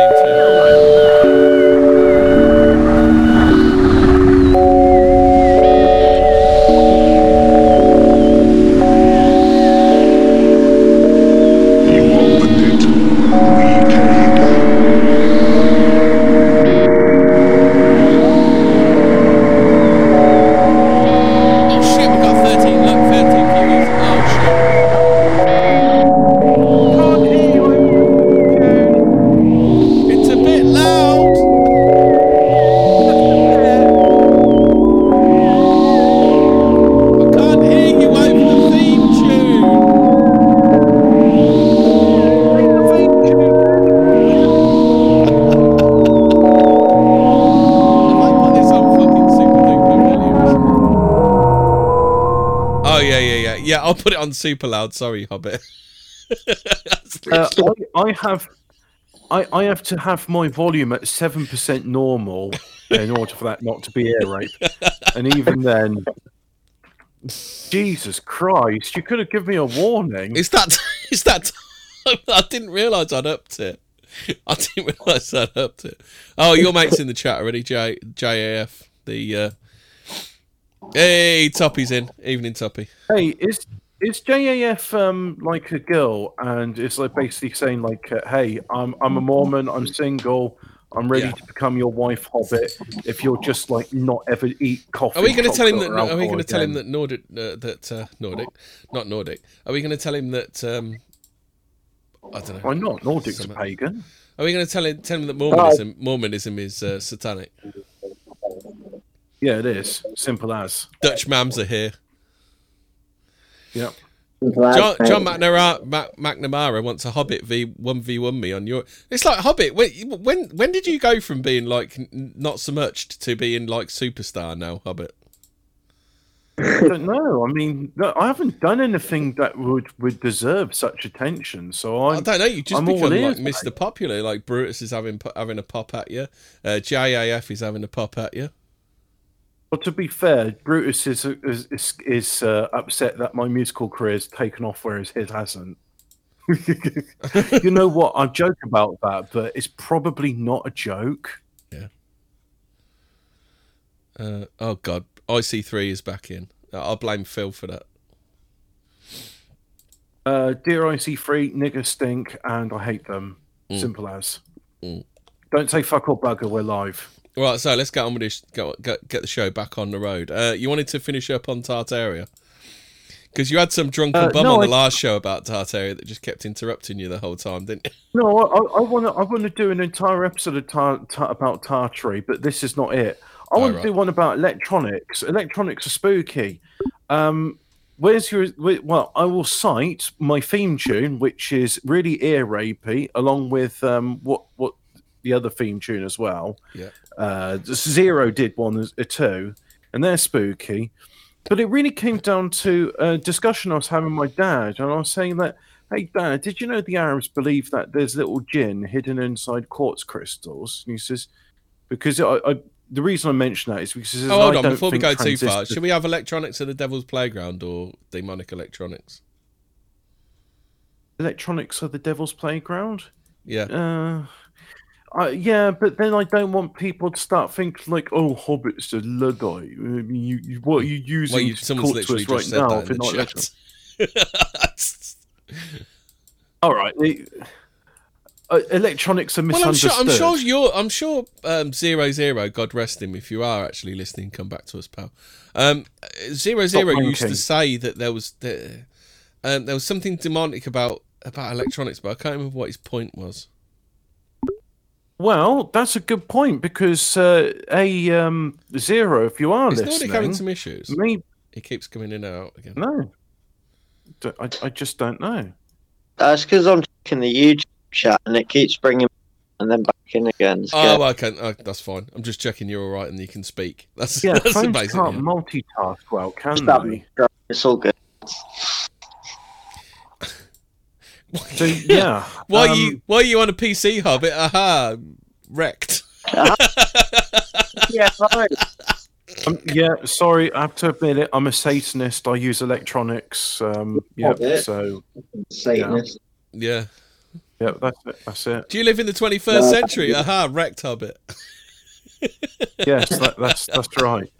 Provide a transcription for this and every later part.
theme tune. I'll put it on super loud. Sorry, Hobbit. Uh, I, I have, I, I have to have my volume at seven percent normal in order for that not to be ear rape, and even then, Jesus Christ, you could have given me a warning. Is that is that? I didn't realise I'd upped it. I didn't realise I'd upped it. Oh, your mate's in the chat already. J JAF. The uh... hey, Toppy's in. Evening, Toppy. Hey, is is JAF um like a girl, and it's like basically saying like, uh, hey, I'm I'm a Mormon, I'm single. I'm ready Yeah. to become your wife, Hobbit. If you're just like not ever eat coffee, Are we going to tell him that? Are we going to tell him that Nordic? Uh, that uh, Nordic, not Nordic. Are we going to tell him that? Um, I don't know. Why not? Nordic's a pagan. Are we going to tell him tell him that Mormonism Mormonism is uh, satanic? Yeah, it is. Simple as. Dutch mams are here. Yeah. John, John McNamara, Mac, McNamara wants a Hobbit v one v one me on your. It's like Hobbit. When when when did you go from being like not so much to being like superstar now, Hobbit? I don't know. I mean, no, I haven't done anything that would would deserve such attention. So I I'm, don't know. You just I'm all become like Mr. Popular. Like Brutus is having having a pop at you. Uh, JAF is having a pop at you. Well, to be fair, Brutus is is is, is uh, upset that my musical career has taken off, whereas his hasn't. you know what? I joke about that, but it's probably not a joke. Uh, oh God, IC3 is back in. I'll blame Phil for that. Uh, Dear IC3, nigger stink, and I hate them. Simple as. Mm. Don't say fuck or bugger. We're live. Right, so let's get on with this. Get, get, get the show back on the road. Uh, you wanted to finish up on Tartaria because you had some drunken Uh, bum no, on the I- last show about Tartaria that just kept interrupting you the whole time, didn't you? No, I want to. I want to do an entire episode of tar, tar, about Tartary, but this is not it. I want right. to do one about electronics. Electronics are spooky. Um, where's your? Well, I will cite my theme tune, which is really ear rapey, along with um, what what the other theme tune as well. Yeah. Uh, Zero did one as a two, and they're spooky. But it really came down to a discussion I was having with my dad, and I was saying that, hey, dad, did you know the Arabs believe that there's little jinn hidden inside quartz crystals? And he says, because I, I the reason I mention that is because Oh, hold I on. Before we go too far, should we have electronics at the Devil's Playground or demonic electronics? electronics are the devil's playground. Yeah. Uh, uh, yeah, but then I don't want people to start thinking like, "Oh, hobbits are luddite." I mean, you, you, what are you using well, you, to someone's talk to us right now? if you're not listening? All right, the- uh, electronics are Well, I'm sure. misunderstood. I'm sure you're. I'm sure um, zero zero. God rest him. If you are actually listening, come back to us, pal. Um, zero zero used to say that there was there, um, there was something demonic about about electronics, but I can't remember what his point was. Well, that's a good point because uh, a um, zero, if you are Is Nordic listening, having some issues? maybe He keeps coming in and out again. no. D- I, I just don't know. That's because I'm checking the YouTube chat and it keeps bringing and then back in again. It's Oh, good. well, okay, oh, that's fine. I'm just checking you're all right and you can speak. That's Yeah, that's phones amazing. can't yeah. multitask well, can Stop they? me. It's all good. So yeah, Why um, you why are you on a PC hub, Hobbit? Aha, wrecked. Yeah, right. Um, yeah, sorry, I have to admit it. I'm a Satanist. I use electronics. Um, yeah, Oh, so Satanist. Yeah. Yeah, that's it. That's it. Do you live in the 21st century? Aha, wrecked Hobbit. Yes, that, that's that's right.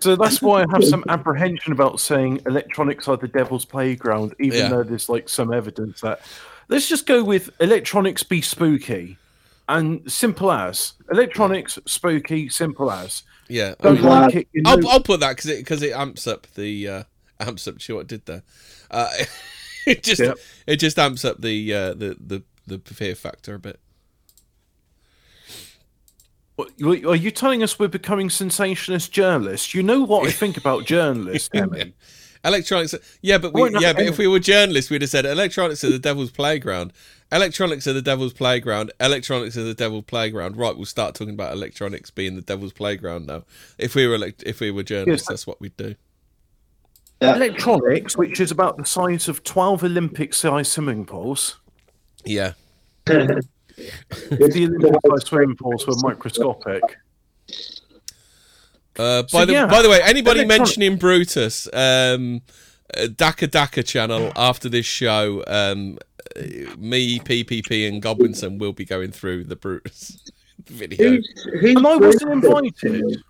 So that's why I have some apprehension about saying electronics are the devil's playground, even Yeah. though there's like some evidence that. Let's just go with electronics be spooky, and simple as electronics spooky, simple as. Yeah. Don't Yeah. like it. You know, I'll, I'll put that because it because it amps up the uh, amps up. See what it did there? Uh, it just Yep. it just amps up the uh, the the the fear factor a bit. What- Are you telling us we're becoming sensationalist journalists? You know what I think about journalists, Emmy. Electronics, yeah, but we, yeah, but if we were journalists, we'd have said electronics are the devil's playground. Electronics are the devil's playground. Electronics are the devil's playground. Right, we'll start talking about electronics being the devil's playground now. If we were elect- if we were journalists, Yes. that's what we'd do. Electronics, which is about the size of 12 Olympic sized swimming pools. Yeah, If the Olympic swimming pools were microscopic. Uh, by So, the yeah, by the way, anybody electronic- mentioning Brutus, um, uh, Daka Daka channel after this show, um, uh, me, PPP, and Goblinson will be going through the Brutus video. Who's, who's And I wasn't invited.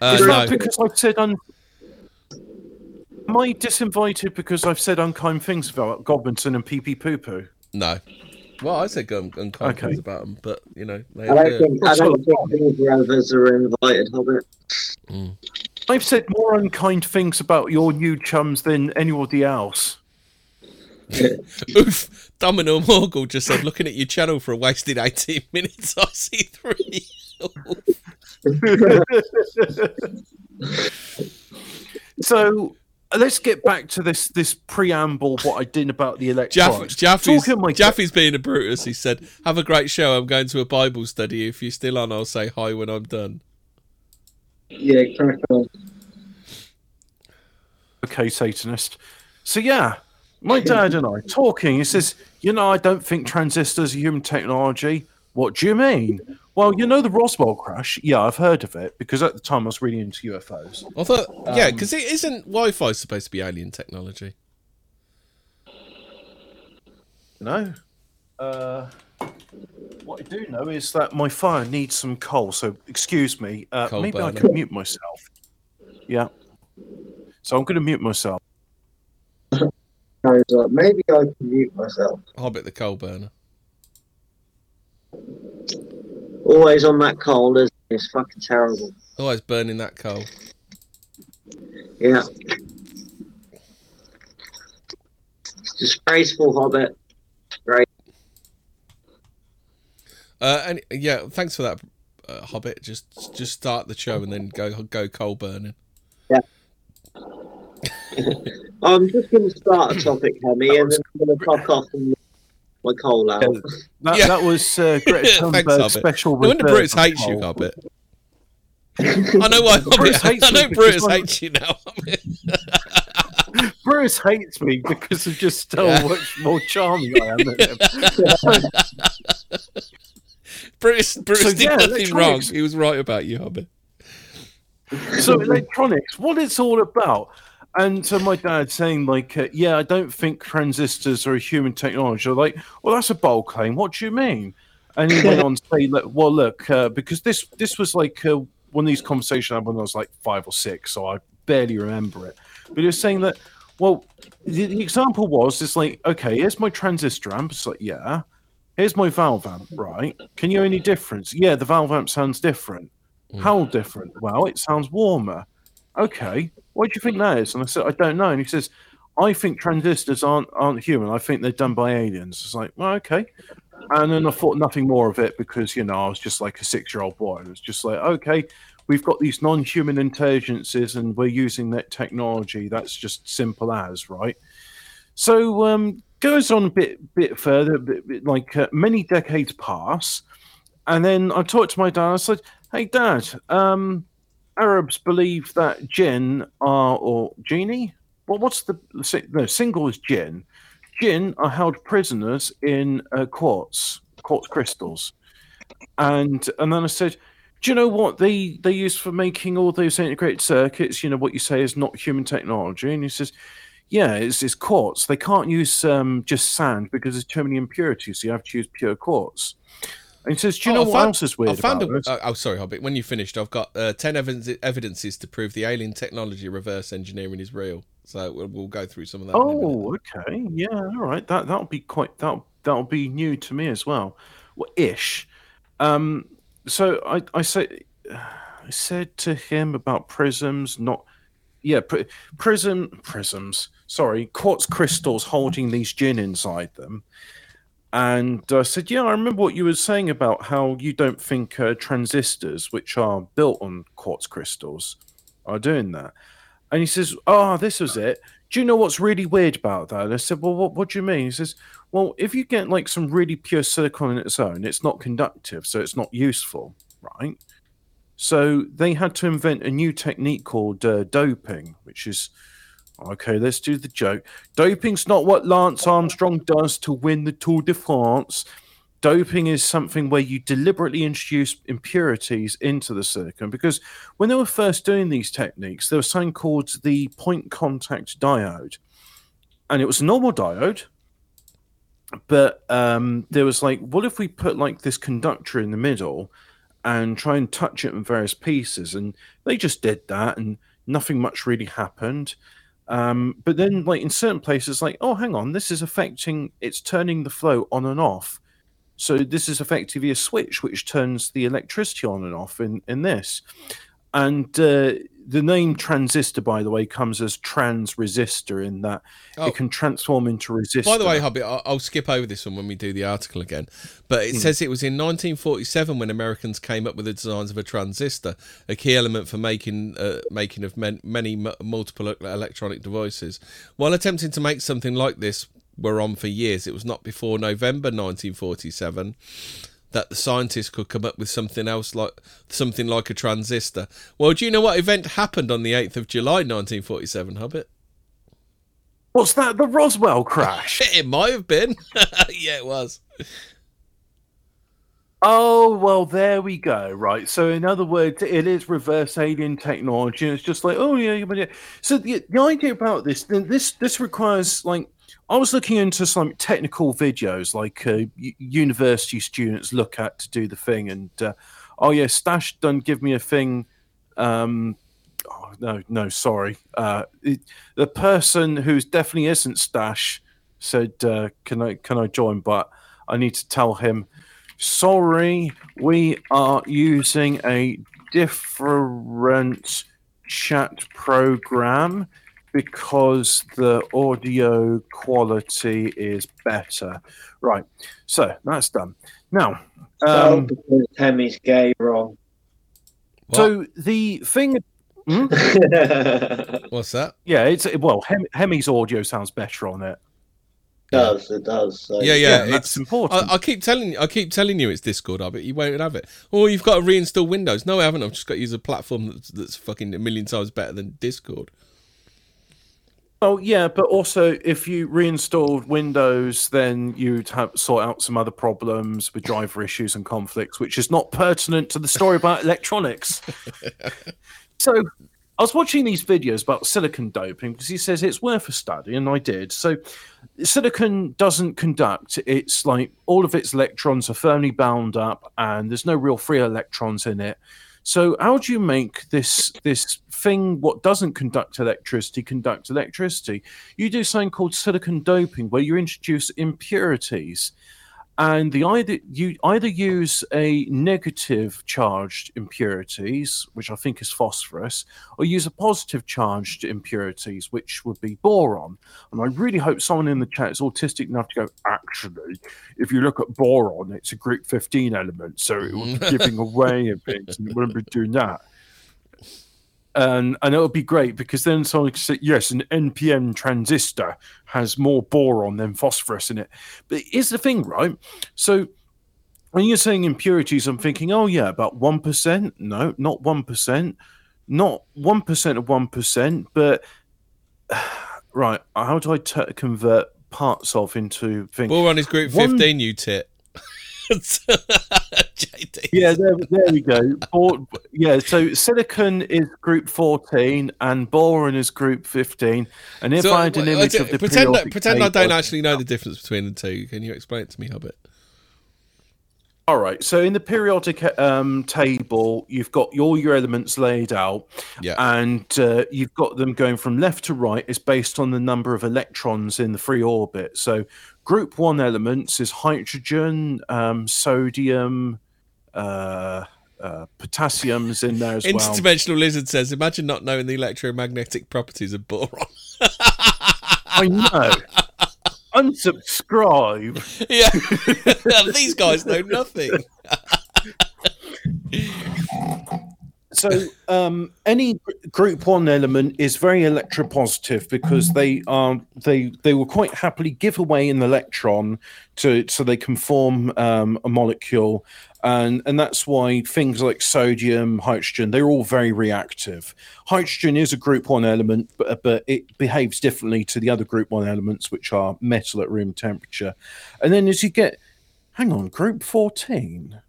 Uh, Is that no, because I've said un- Am I disinvited because I've said unkind things about Godwinson and Pee Pee Poo Poo? no. Well, I said un- unkind Okay. things about them, but you know, they, I don't think I don't think either of are invited, Hobbit. Mm. I've said more unkind things about your new chums than anybody else. Oof, Domino Morgul just said, looking at your channel for a wasted 18 minutes, I see three. So let's get back to this this preamble. What I did about the Jaff, electronics. Jaffy's, Talking Jaffy's being a Brutus. He said, Have a great show. I'm going to a Bible study. If you're still on, I'll say hi when I'm done. Yeah, crack on. okay, Satanist. So yeah, my dad and I talking. He says, "You know, I don't think transistors are human technology." What do you mean? Well, you know the Roswell crash. Yeah, I've heard of it because at the time I was really into UFOs. I thought, yeah, because it isn't Wi Fi supposed to be alien technology. No. uh, what I do know is that my fire needs some coal. So excuse me. Uh, Coal maybe I can mute myself. Yeah. So I'm going to mute myself. Maybe I can mute myself. Hobbit the coal burner. Always on that it? It's fucking terrible. Always burning that coal. Yeah. Disgraceful, Hobbit. Great. Uh, and yeah, thanks for that, uh, Hobbit. Just just start the show and then go go coal burning. Yeah. I'm just going to start a topic, Hemi, and then I'm going to fuck off and my coal out. That, Yeah. that was uh, Greta Thunberg's Hobbit. special. No wonder reserve Brutus hates you, coal. Hobbit. I know why. Brutus Hobbit, hates I know me because Brutus hates you now. Bruce hates me because of just how Yeah. much more charming I am than him. Brutus, Brutus So, did yeah, nothing wrong. He was right about you, Hobbit. so electronics, what it's all about. And so my dad saying like, uh, yeah, I don't think transistors are a human technology. I'm like, well, that's a bold claim. What do you mean? And he went on to say, well, look, uh, because this this was like uh, one of these conversations I had when I was like five or six, so I barely remember it. But he was saying that, well, the, the example was, it's like, okay, here's my transistor amp. It's like, yeah. Here's my valve amp, right? Can you hear any difference? Yeah, the valve amp sounds different. How different? Well, it sounds warmer. Okay, what do you think that is? And I said, I don't know. And he says, I think transistors aren't aren't human. I think they're done by aliens. It's like, well, okay. And then I thought nothing more of it because you know I was just like a six year old boy. It was just like, okay, we've got these non human intelligences and we're using that technology. That's just simple as right. So um, goes on a bit bit further, bit, bit like uh, many decades pass, and then I talked to my dad. I said, "Hey, Dad, um, Arabs believe that jinn are or genie. Well, what's the no single is jinn? Jinn are held prisoners in uh, quartz quartz crystals, and and then I said." Do you know what they they use for making all those integrated circuits? You know what you say is not human technology, and he says, Yeah, it's, it's quartz. They can't use um, just sand because there's too many impurities. So you have to use pure quartz. And he says, "Do you Oh, know I what found- else is weird I found about a, oh, oh, sorry, Hobbit. When you finished, I've got uh, ten evidence, evidences to prove the alien technology reverse engineering is real. So we'll, we'll go through some of that. in a minute. Oh, okay. Yeah, all right. That that'll be quite that that'll be new to me as well. Well, ish. Um, so I I say I said to him about prisms, not yeah, pri- prism prisms. Sorry, quartz crystals holding these gin inside them. And I said, yeah, I remember what you were saying about how you don't think uh, transistors, which are built on quartz crystals, are doing that. And he says, oh, this was it. Do you know what's really weird about that? And I said, well, what, what do you mean? He says, well, if you get like some really pure silicon on its own, it's not conductive, so it's not useful, right? So they had to invent a new technique called uh, doping, which is okay. Let's do the joke. Doping's not what Lance Armstrong does to win the Tour de France. Doping is something where you deliberately introduce impurities into the silicon because when they were first doing these techniques, there was something called the point contact diode, and it was a normal diode. But um, there was like, what if we put like this conductor in the middle and try and touch it in various pieces? And they just did that, and nothing much really happened. Um, but then, like in certain places, like, oh, hang on, this is affecting, it's turning the flow on and off. So this is effectively a switch which turns the electricity on and off in, in this. And uh, the name transistor, by the way, comes as trans resistor in that Oh. it can transform into resistor. By the way, Hobbit, I'll, I'll skip over this one when we do the article again. But it says it was in 1947 when Americans came up with the designs of a transistor, a key element for making uh, making of men, many m- multiple electronic devices. While attempting to make something like this were on for years, it was not before November 1947 that the scientists could come up with something else like something like a transistor. Well, do you know what event happened on the 8th of July 1947, Hobbit? What's that? The Roswell crash? It might have been. yeah, it was. Oh, well, there we go. Right. So, in other words, it is reverse alien technology. And it's just like, oh, yeah. yeah. So, the, the idea about this, then this, this requires, like, I was looking into some technical videos like uh, university students look at to do the thing. And, uh, oh, yeah, Stash done give me a thing. Um, oh, no, no, sorry. Uh, it, the person who's definitely isn't Stash said, uh, can I, can I join? But I need to tell him, sorry, we are using a different chat program because the audio quality is better. Right, so that's done. Now, Oh, um, because Hemi's gay wrong. so the thing, Hmm? What's that? yeah, it's well, Hem- Hemi's audio sounds better on it. does it does? So. Yeah, yeah, that's it's important. I, I keep telling you, I keep telling you it's Discord, but you won't have it. Or you've got to reinstall Windows. No, I haven't. I've just got to use a platform that's, that's fucking a million times better than Discord. Oh yeah, but also if you reinstalled Windows, then you'd have sort out some other problems with driver issues and conflicts, which is not pertinent to the story about electronics. so I was watching these videos about silicon doping because he says it's worth a study, and I did. So silicon doesn't conduct; it's like all of its electrons are firmly bound up, and there's no real free electrons in it. So how do you make this this thing what doesn't conduct electricity conduct electricity? You do something called silicon doping, where you introduce impurities, and the either you either use a negative charged impurities, which I think is phosphorus, or use a positive charged impurities, which would be boron. And I really hope someone in the chat is autistic enough to go, actually, if you look at boron, it's a group 15 element, so it would be giving away a bit, and it wouldn't be doing that. And and it would be great because then someone could say, yes, an NPN transistor has more boron than phosphorus in it. But here's the thing, right? So when you're saying impurities, I'm thinking, oh yeah, about one percent. No, not one percent, not one percent of one percent. But right, how do I t- convert parts of into things? Boron is group One- 15, you tit. Yeah, there, there we go. Bor- yeah, so silicon is group 14 and boron is group 15. And if So, I had an image uh, of the pretend that, pretend I don't actually know the difference between the two. Can you explain it to me, Hobbit? All right. So in the periodic um, table, you've got all your elements laid out, Yeah. and uh, you've got them going from left to right. Is based on the number of electrons in the free orbit. So group one elements is hydrogen, um, sodium, uh, uh, potassium's in there as well. Interdimensional Lizard says, imagine not knowing the electromagnetic properties of boron. I know. Unsubscribe. yeah. These guys know nothing. So, um, any group one element is very electropositive because they are they they will quite happily give away an electron to so they can form um, a molecule, and and that's why things like sodium, hydrogen, they're all very reactive. Hydrogen is a group one element, but but it behaves differently to the other group one elements, which are metal at room temperature, and then as you get, hang on, group fourteen.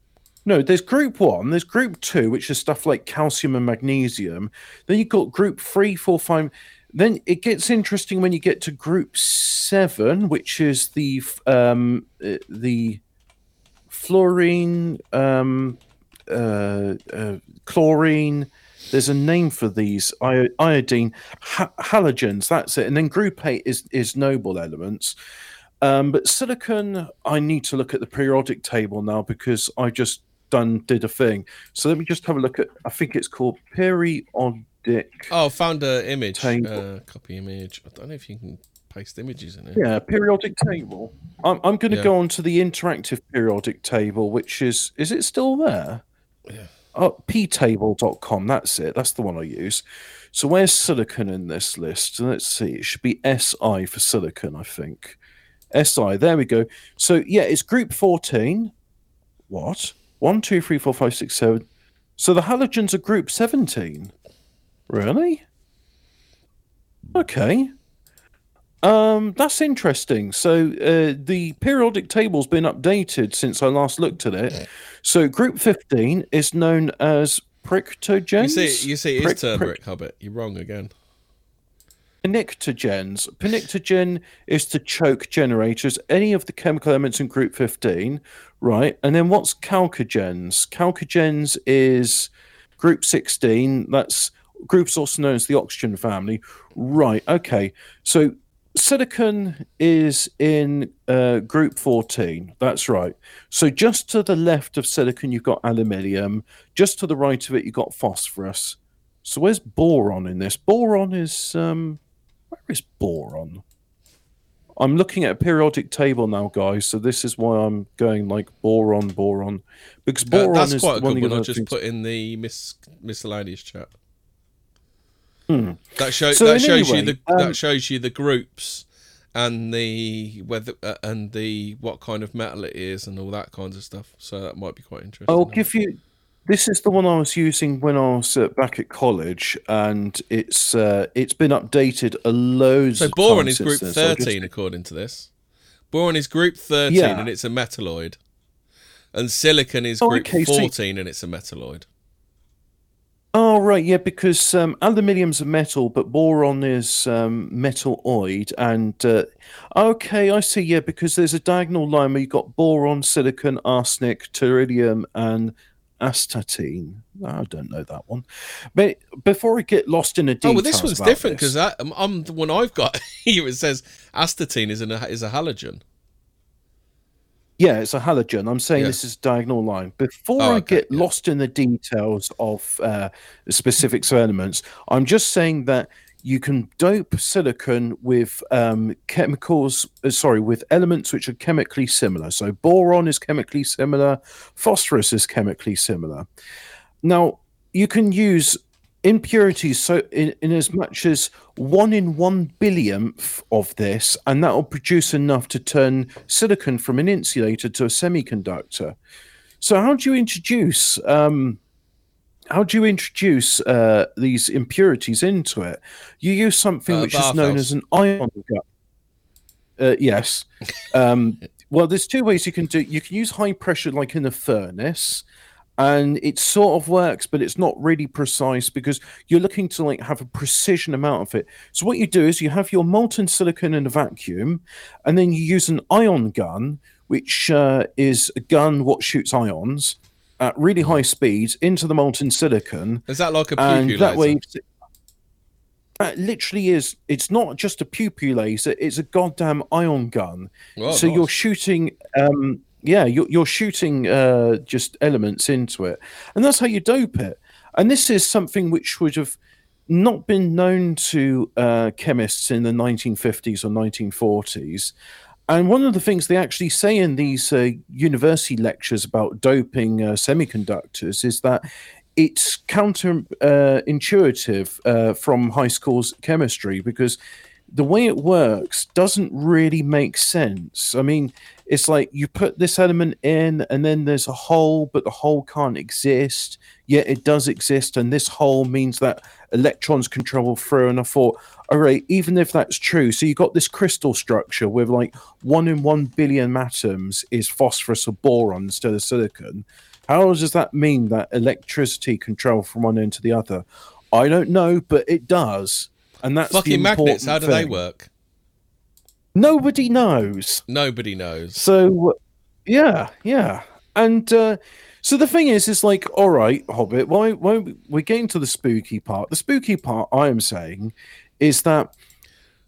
No, there's group one, there's group two, which is stuff like calcium and magnesium. Then you've got group three, four, five. Then it gets interesting when you get to group seven, which is the um, uh, the fluorine, um, uh, uh, chlorine. There's a name for these iodine ha- halogens. That's it. And then group eight is is noble elements. Um, but silicon, I need to look at the periodic table now because I just done did a thing. So let me just have a look at. I think it's called periodic. Oh, found a image. Table. Uh, copy image. I don't know if you can paste images in it. Yeah, periodic table. I'm I'm going to Yeah. go on to the interactive periodic table, which is is it still there? Yeah. Oh, ptable.com. That's it. That's the one I use. So where's silicon in this list? Let's see. It should be SI for silicon, I think. SI. There we go. So yeah, it's group 14. What? One, two, three, four, five, six, seven. So the halogens are group 17. Really? Okay. Um, that's interesting. So uh, the periodic table's been updated since I last looked at it. So group 15 is known as Prictogens. You see, you see, it Prick- is turmeric, Hobbit. You're wrong again. Pinictogens. Pinictogen is to choke generators, any of the chemical elements in group 15, right? And then what's chalcogens? Chalcogens is group 16. That's groups also known as the oxygen family. Right, okay. So silicon is in uh, group 14. That's right. So just to the left of silicon, you've got aluminium. Just to the right of it, you've got phosphorus. So where's boron in this? Boron is um where is boron? I'm looking at a periodic table now, guys. So this is why I'm going like boron, boron, because Uh, boron that's is quite a one good of one. I just things- put in the mis- miscellaneous chat. Hmm. That shows So that shows you the um, that shows you the groups and the whether uh, and the what kind of metal it is and all that kinds of stuff. So that might be quite interesting. I'll give you. This is the one I was using when I was uh, back at college, and it's uh, it's been updated a loads. So boron is group then, so just- thirteen according to this. Boron is group thirteen Yeah. and it's a metalloid, and silicon is Oh, group okay, so- fourteen and it's a metalloid. Oh right, yeah, because um, aluminium's a metal, but boron is um, metalloid, and uh, okay, I see. Yeah, because there's a diagonal line where you've got boron, silicon, arsenic, tellurium, and astatine. I don't know that one, but before I get lost in the Oh, well, this one's different because I'm, I'm the one I've got here. It says astatine is an, is a halogen. Yeah, it's a halogen. I'm saying Yeah. this is a diagonal line. Before Oh, I get yeah. lost in the details of uh, specifics of elements, I'm just saying that you can dope silicon with um, chemicals, uh, sorry, with elements which are chemically similar. So boron is chemically similar, phosphorus is chemically similar. Now, you can use impurities so in, in as much as one in one billionth of this and that will produce enough to turn silicon from an insulator to a semiconductor. So how do you introduce um how do you introduce uh, these impurities into it? You use something Uh, which is known as an ion gun uh, yes. Um Well, there's two ways you can do. You can use high pressure, like in a furnace, and it sort of works, but it's not really precise because you're looking to like have a precision amount of it. So what you do is you have your molten silicon in a vacuum, and then you use an ion gun, which uh, is a gun what shoots ions at really high speeds into the molten silicon, Is that like a and that way. That literally is. It's not just a pew laser. It's a goddamn ion gun Oh, so you're shooting um yeah you're, you're shooting uh just elements into it. And that's how you dope it. And this is something which would have not been known to uh, chemists in the 1950s or 1940s and one of the things they actually say in these uh, university lectures about doping uh, semiconductors is that it's counter uh, uh, from high school's chemistry because the way it works doesn't really make sense. I mean, it's like you put this element in, and then there's a hole, but the hole can't exist. Yet it does exist, and this hole means that electrons can travel through. And I thought, all right, even if that's true, so you got this crystal structure with like one in one billion atoms is phosphorus or boron instead of silicon. How does that mean that electricity can travel from one end to the other? I don't know, but it does. And that's the Fucking magnets, how do important they work? Nobody knows. Nobody knows. So, yeah, yeah. And uh, so the thing is, it's like, all right, Hobbit, why, why we're getting to the spooky part. The spooky part, I am saying, is that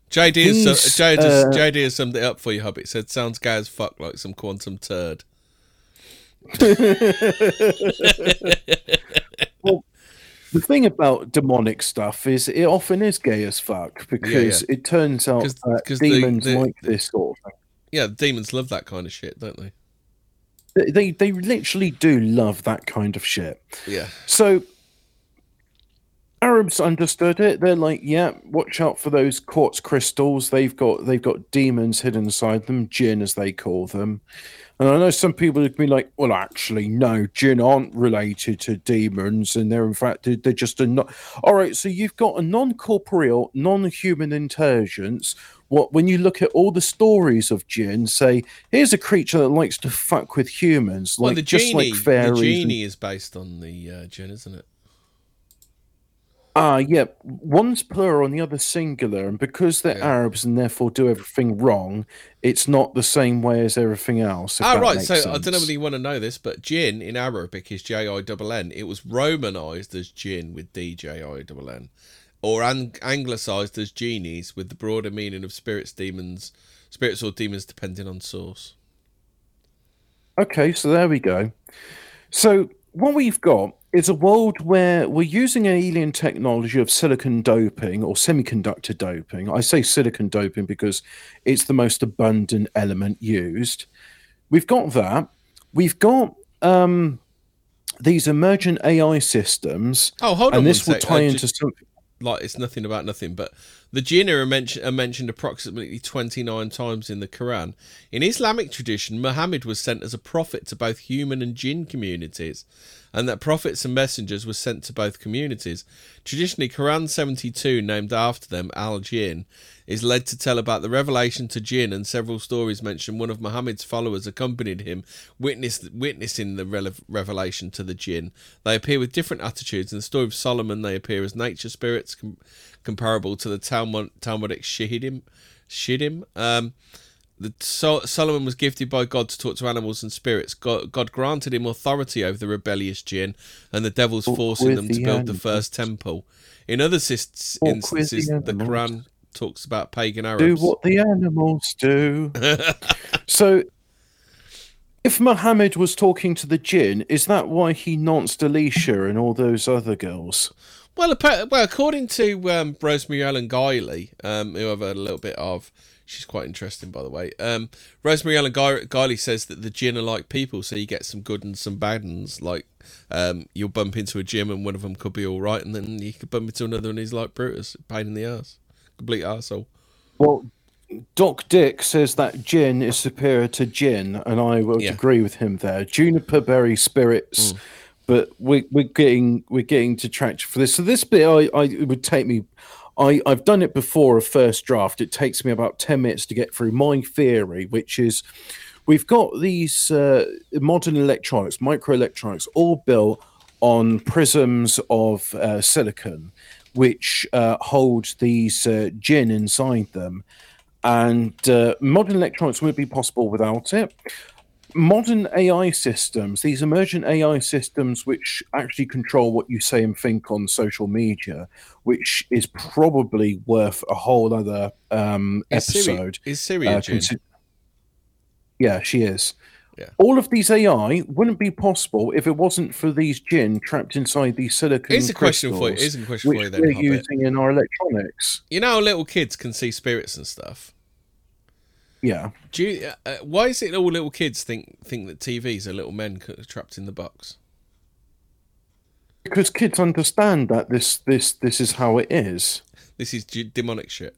JD is, JD, has, uh, JD has summed it up for you, Hobbit. Said, sounds gay as fuck like some quantum turd. the thing about demonic stuff is it often is gay as fuck because it turns out 'Cause- that 'cause demons like this sort of thing. Yeah, demons love that kind of shit, don't they? They, they they literally do love that kind of shit. Yeah. So Arabs understood it. They're like, yeah, watch out for those quartz crystals. They've got they've got demons hidden inside them, jinn as they call them. And I know some people would be like, well, actually, no, jinn aren't related to demons, and they're in fact they're just a not. All right, so you've got a non-corporeal, non-human intelligence. What when you look at all the stories of jinn, say here's a creature that likes to fuck with humans, like well, the just genie, like fairies. the and- genie is based on the uh, jinn, isn't it? Ah, yeah. One's plural and the other singular, and because they're Yeah. Arabs and therefore do everything wrong, it's not the same way as everything else. Ah, right. So I don't know whether you want to know this, but jinn in Arabic is J I double N. It was Romanized as jinn with D J I double N, or ang- anglicized as genies with the broader meaning of spirits, demons, spirits or demons, depending on source. Okay, so there we go. So what we've got is a world where we're using alien technology of silicon doping or semiconductor doping. I say silicon doping because it's the most abundant element used. We've got that. We've got um, these emergent AI systems, Oh, hold on. and this will sec. tie Uh, into just- something. Like it's nothing about nothing, but the jinn are, mention, are mentioned approximately 29 times in the Quran. In Islamic tradition, Muhammad was sent as a prophet to both human and jinn communities, and that prophets and messengers were sent to both communities. Traditionally, Quran 72, named after them, Al Jinn, is led to tell about the revelation to jinn, and several stories mention one of Muhammad's followers accompanied him, witnessed, witnessing the revelation to the jinn. They appear with different attitudes. In the story of Solomon, they appear as nature spirits, com- comparable to the Talmud, Talmudic Shahidim. Shidim. Um, the Sol- Solomon was gifted by God to talk to animals and spirits. God, God granted him authority over the rebellious jinn and the devils, forcing them to the build the first temple. In other sis- instances, the the animals. Quran talks about pagan Arabs. do what the animals do. so, if Muhammad was talking to the jinn, is that why he nonced Aisha and all those other girls? Well, well, according to um, Rosemary Ellen Guiley, um, who I've heard a little bit of, she's quite interesting, by the way. Um, Rosemary Ellen Guiley says that the jinn are like people, so you get some good and some bad ones. Like um, you'll bump into a jinn and one of them could be all right, and then you could bump into another and he's like Brutus, pain in the ass, complete arsehole. Well, Doc Dick says that gin is superior to gin, and I would Yeah. agree with him there. Juniper berry spirits, but we're we're getting we're getting to traction for this. So this bit, I, I it would take me. I, I've done it before a first draft. It takes me about 10 minutes to get through my theory, which is we've got these uh, modern electronics, microelectronics, all built on prisms of uh, silicon, which uh, hold these uh, gin inside them. And uh, modern electronics wouldn't be possible without it. Modern AI systems, these emergent AI systems, which actually control what you say and think on social media, which is probably worth a whole other um, Is Siri, episode. is Siri a Uh, gin? consi- yeah, she is. Yeah. All of these AI wouldn't be possible if it wasn't for these gin trapped inside these silicon Here's a question for you. crystals, Here's a question for which you then, we're using in our electronics. You know how little kids can see spirits and stuff? Yeah. Do you, uh, uh, why is it all little kids think think that TVs are little men trapped in the box? Because kids understand that this this this is how it is. This is demonic shit.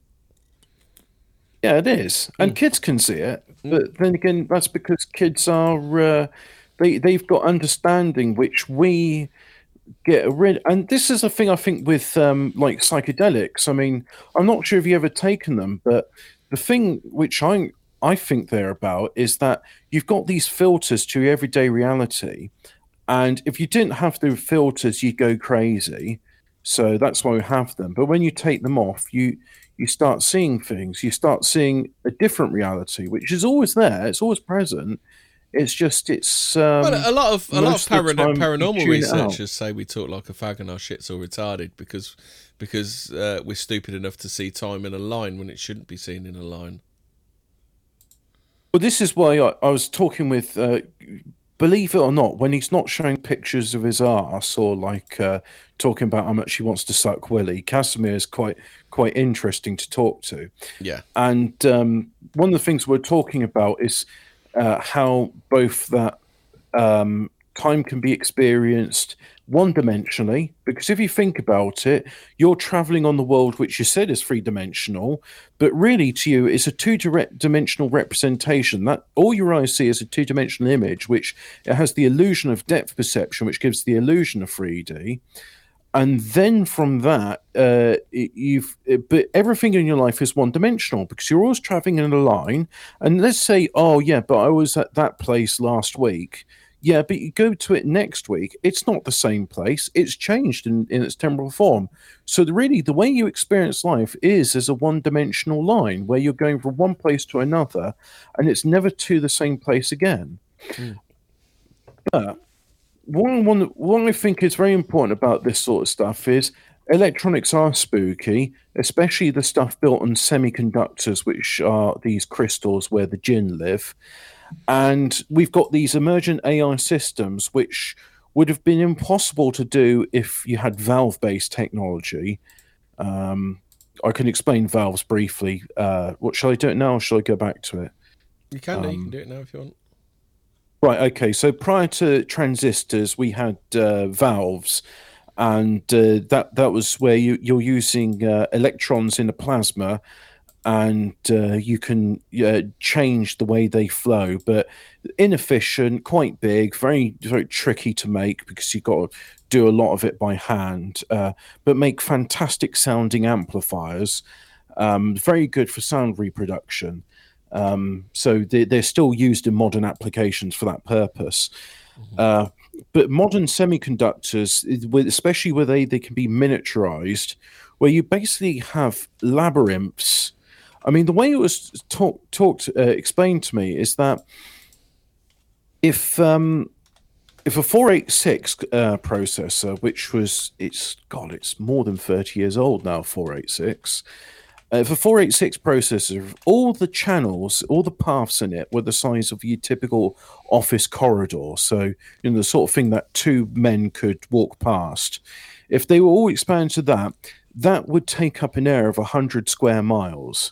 Yeah, it is, and Hmm. kids can see it. But then again, that's because kids are uh, they they've got understanding which we get rid. And this is a thing I think with um, like psychedelics. I mean, I'm not sure if you ever taken them, but the thing which I I think they're about is that you've got these filters to your everyday reality, and if you didn't have the filters, you'd go crazy. So that's why we have them. But when you take them off, you you start seeing things. You start seeing a different reality, which is always there. It's always present. It's just it's. Um, well, a lot of a lot of most of the paran- time you paranormal tune it out. researchers say we talk like a fag and our shit's all retarded because because uh, we're stupid enough to see time in a line when it shouldn't be seen in a line. Well, this is why I, I was talking with. Uh, believe it or not, when he's not showing pictures of his ass or like uh, talking about how much he wants to suck Willie, Casimir is quite quite interesting to talk to. Yeah, And um, one of the things we're talking about is uh, how both that um, time can be experienced one dimensionally, because if you think about it, you're traveling on the world which you said is three dimensional, but really to you it's a two dimensional representation. That all your eyes see is a two dimensional image, which it has the illusion of depth perception, which gives the illusion of 3D and then from that uh, you've it- but everything in your life is one dimensional because you're always traveling in a line. And let's say oh yeah but i was at that place last week yeah but you go to it next week it's not the same place. It's changed in, in its temporal form. So the, really the way you experience life is as a one dimensional line where you're going from one place to another and it's never to the same place again. Hmm. But one, one, what I think is very important about this sort of stuff is electronics are spooky, especially the stuff built on semiconductors, which are these crystals where the jinn live. And we've got these emergent AI systems, which would have been impossible to do if you had valve based technology. Um, I can explain valves briefly. Uh, what shall I do it now, or shall I go back to it? you can do. You Um, can do it now if you want. Right. Okay. So prior to transistors, we had uh, valves, and uh, that that was where you, you're using uh, electrons in a plasma, and uh, you can uh, change the way they flow. But inefficient, quite big, very very tricky to make because you've got to do a lot of it by hand. Uh, but make fantastic sounding amplifiers. Um, very good for sound reproduction. Um, so they, they're still used in modern applications for that purpose. Uh, but modern semiconductors, especially where they, they can be miniaturized, where you basically have labyrinths. I mean, the way it was talk, talked, uh, explained to me is that if um, if a 486 uh, processor, which was it's God, it's more than 30 years old now, 486. Uh, if a 486 processor, all the channels, all the paths in it were the size of your typical office corridor, so you know the sort of thing that two men could walk past. If they were all expanded to that, that would take up an area of 100 square miles.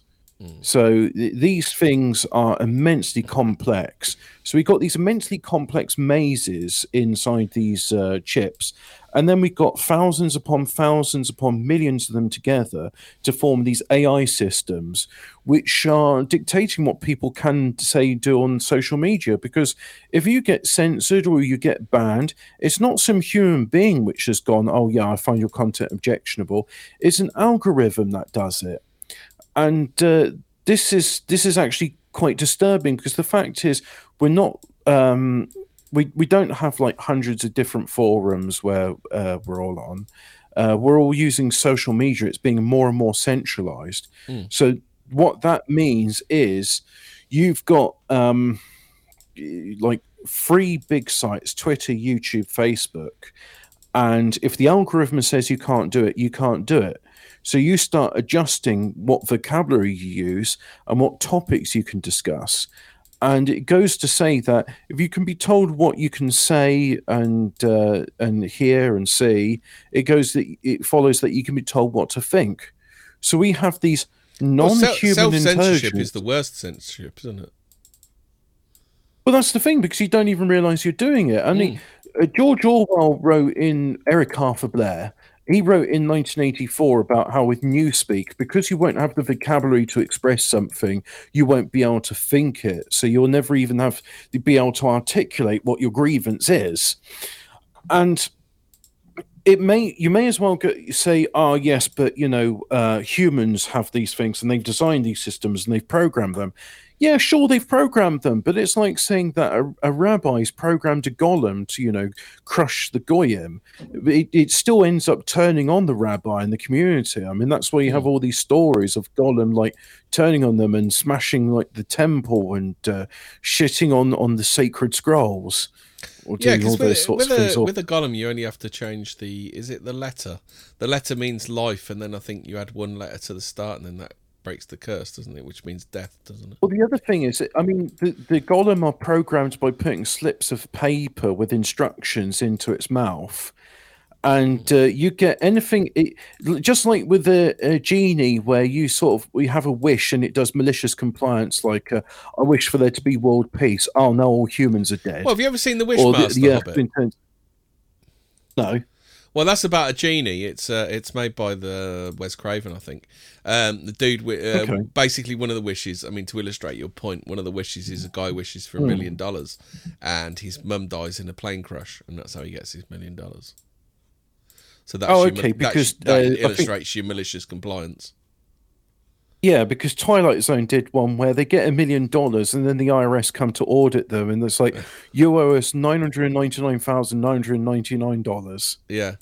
So th- these things are immensely complex. So we've got these immensely complex mazes inside these uh, chips, and then we've got thousands upon thousands upon millions of them together to form these AI systems, which are dictating what people can say do on social media. Because if you get censored or you get banned, it's not some human being which has gone, "Oh yeah, I find your content objectionable." It's an algorithm that does it and uh, this is this is actually quite disturbing because the fact is we're not um, we we don't have like hundreds of different forums where uh, we're all on. Uh, we're all using social media. It's being more and more centralized. Mm. So what that means is you've got um, like three big sites: Twitter, YouTube, Facebook. And if the algorithm says you can't do it, you can't do it. So you start adjusting what vocabulary you use and what topics you can discuss. And it goes to say that if you can be told what you can say and uh, and hear and see, it goes that it follows that you can be told what to think. So we have these non-human self-censorship is the worst censorship, isn't it? Well, that's the thing because you don't even realize you're doing it. I mean, uh, George Orwell wrote in Eric Arthur Blair. He wrote in 1984 about how with Newspeak, because you won't have the vocabulary to express something, you won't be able to think it. So you'll never even have to be able to articulate what your grievance is. And it may you may as well go, say, "Oh yes, but you know, uh, humans have these things and they've designed these systems and they've programmed them." Yeah, sure, they've programmed them, but it's like saying that a, a rabbi's programmed a golem to, you know, crush the goyim. It, it still ends up turning on the rabbi and the community. I mean, that's why you have all these stories of golem like turning on them and smashing like the temple and uh, shitting on on the sacred scrolls. Or Yeah, doing all because those with, sorts with, of things. a, with a golem, you only have to change the. Is it the letter? The letter means life, and then I think you add one letter to the start, and then that breaks the curse, doesn't it? Which means death, doesn't it? Well, the other thing is, I mean, the, the golem are programmed by putting slips of paper with instructions into its mouth. And uh, you get anything, it, just like with a, a genie, where you sort of we have a wish and it does malicious compliance, like uh, I wish for there to be world peace. Oh no, all humans are dead. Well, have you ever seen the or the, Wishmaster the Earth Hobbit? been turned- No. Well, that's about a genie. It's uh, it's made by the Wes Craven, I think. Um, the dude, uh, Okay. basically, one of the wishes. I mean, to illustrate your point, one of the wishes is a guy wishes for a Hmm. million dollars, and his mum dies in a plane crash, and that's how he gets his million dollars. So that's Oh, okay, that- because, that uh, think- illustrates your malicious compliance. Yeah, because Twilight Zone did one where they get a million dollars and then the IRS come to audit them, and it's like you owe us nine hundred ninety nine thousand nine hundred ninety nine dollars. Yeah,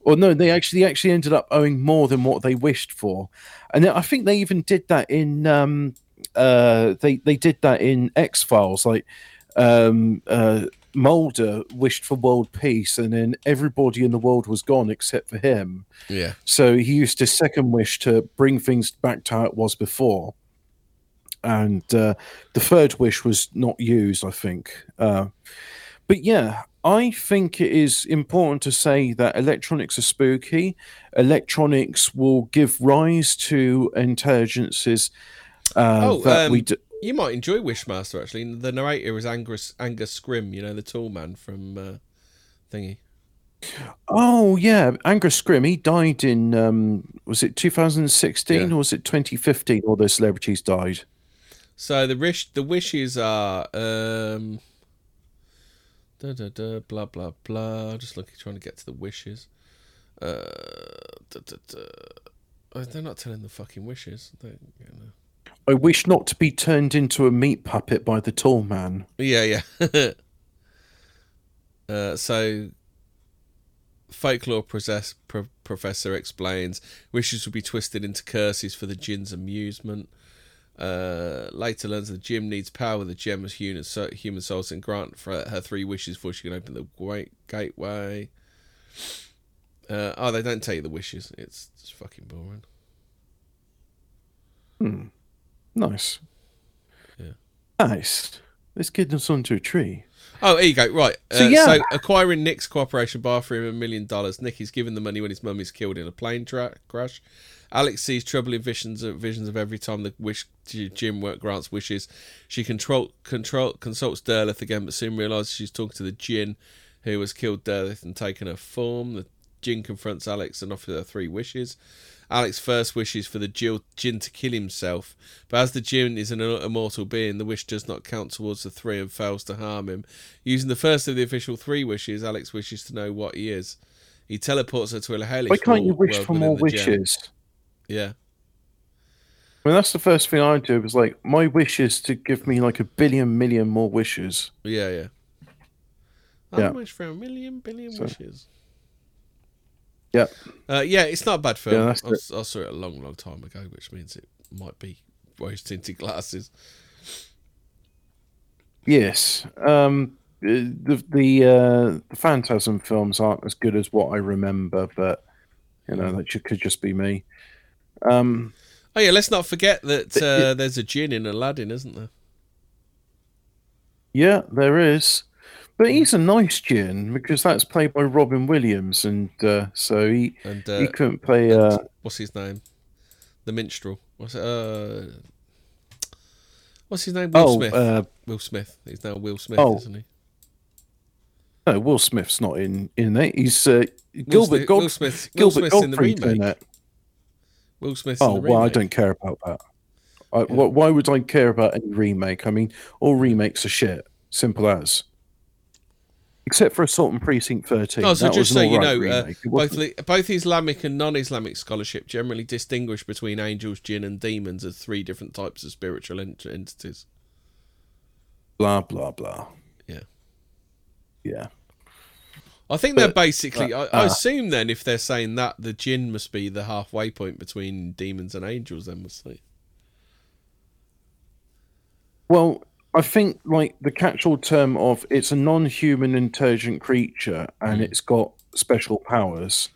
Or no, they actually actually ended up owing more than what they wished for, and I think they even did that in um uh they they did that in X Files like um uh Mulder wished for world peace and then everybody in the world was gone except for him. yeah. So he used his second wish to bring things back to how it was before. And uh, the third wish was not used, I think. Uh, but yeah, I think it is important to say that electronics are spooky. Electronics will give rise to intelligences uh, Oh, that we um, d- You might enjoy Wishmaster actually. The narrator is Angus Angus Scrimm, you know, the tall man from uh, Thingy. Oh yeah, Angus Scrimm. He died in um, was it 2016 Yeah. or was it 2015? All those celebrities died. So the wish the wishes are um da, da, da, blah blah blah. Just looking trying to get to the wishes. Uh da, da, da. Oh, they're not telling the fucking wishes. They, you know. I wish not to be turned into a meat puppet by the tall man. Yeah, yeah. uh, so, folklore possess, pro- professor explains wishes will be twisted into curses for the jinn's amusement. Uh, later learns the Jinn needs power with the gem as human, so, human souls and grant for her three wishes before she can open the great gateway. Uh, oh, they don't tell you the wishes. It's just fucking boring. Hmm. Nice. Yeah. Nice. Let's get us onto a tree. Oh, there you go. Right. Uh, So, so, acquiring Nick's cooperation by offering him a million dollars. Nick is given the money when his mum is killed in a plane tra- crash. Alex sees troubling visions of visions of every time the wish Jinn grants wishes. She control control consults Derleth again, but soon realizes she's talking to the Jinn who has killed Derleth and taken her form. The Jinn confronts Alex and offers her three wishes. Alex first wishes for the Jinn to kill himself, but as the Jinn is an immortal being, the wish does not count towards the three and fails to harm him. Using the first of the official three wishes, Alex wishes to know what he is. He teleports her to a hellish Why can't you wish for more the gem. wishes? Yeah. I mean, that's the first thing I do. Was like, my wish is to give me like a billion million more wishes. Yeah, yeah. Yeah. I wish for a million billion So- wishes. Yeah. Uh, yeah, it's not a bad film. Yeah, I, I saw it a long, long time ago, which means it might be rose tinted glasses. Yes. Um, the the uh, the Phantasm films aren't as good as what I remember, but you know that ju- could just be me. Um, Oh yeah, let's not forget that uh, there's a jinn in Aladdin, isn't there? yeah, there is, but he's a nice Jinn because that's played by Robin Williams, and uh, so he And he uh, couldn't play. Uh, what's his name? The minstrel. What's it? Uh, what's his name? Will oh, Smith. uh, Will Smith. He's now Will Smith, Oh. isn't he? no, Will Smith's not in in it. He's uh, Gilbert Smith, Will Smith. Will Gilbert Smith's in the remake. Will Smith's Oh in the well, I don't care about that. I, wh- Why would I care about any remake? I mean, all remakes are shit. Simple as. Except for Assault on Precinct 13. Oh, so that just so you alright know, uh, both both Islamic and non-Islamic scholarship generally distinguish between angels, jinn, and demons as three different types of spiritual ent- entities. blah blah blah. Yeah. Yeah. I think they're But- basically. I, I uh, assume then, if they're saying that, the jinn must be the halfway point between demons and angels. Then must they? Well, I think like the catch-all term of it's a non-human intelligent creature and Mm. it's got special powers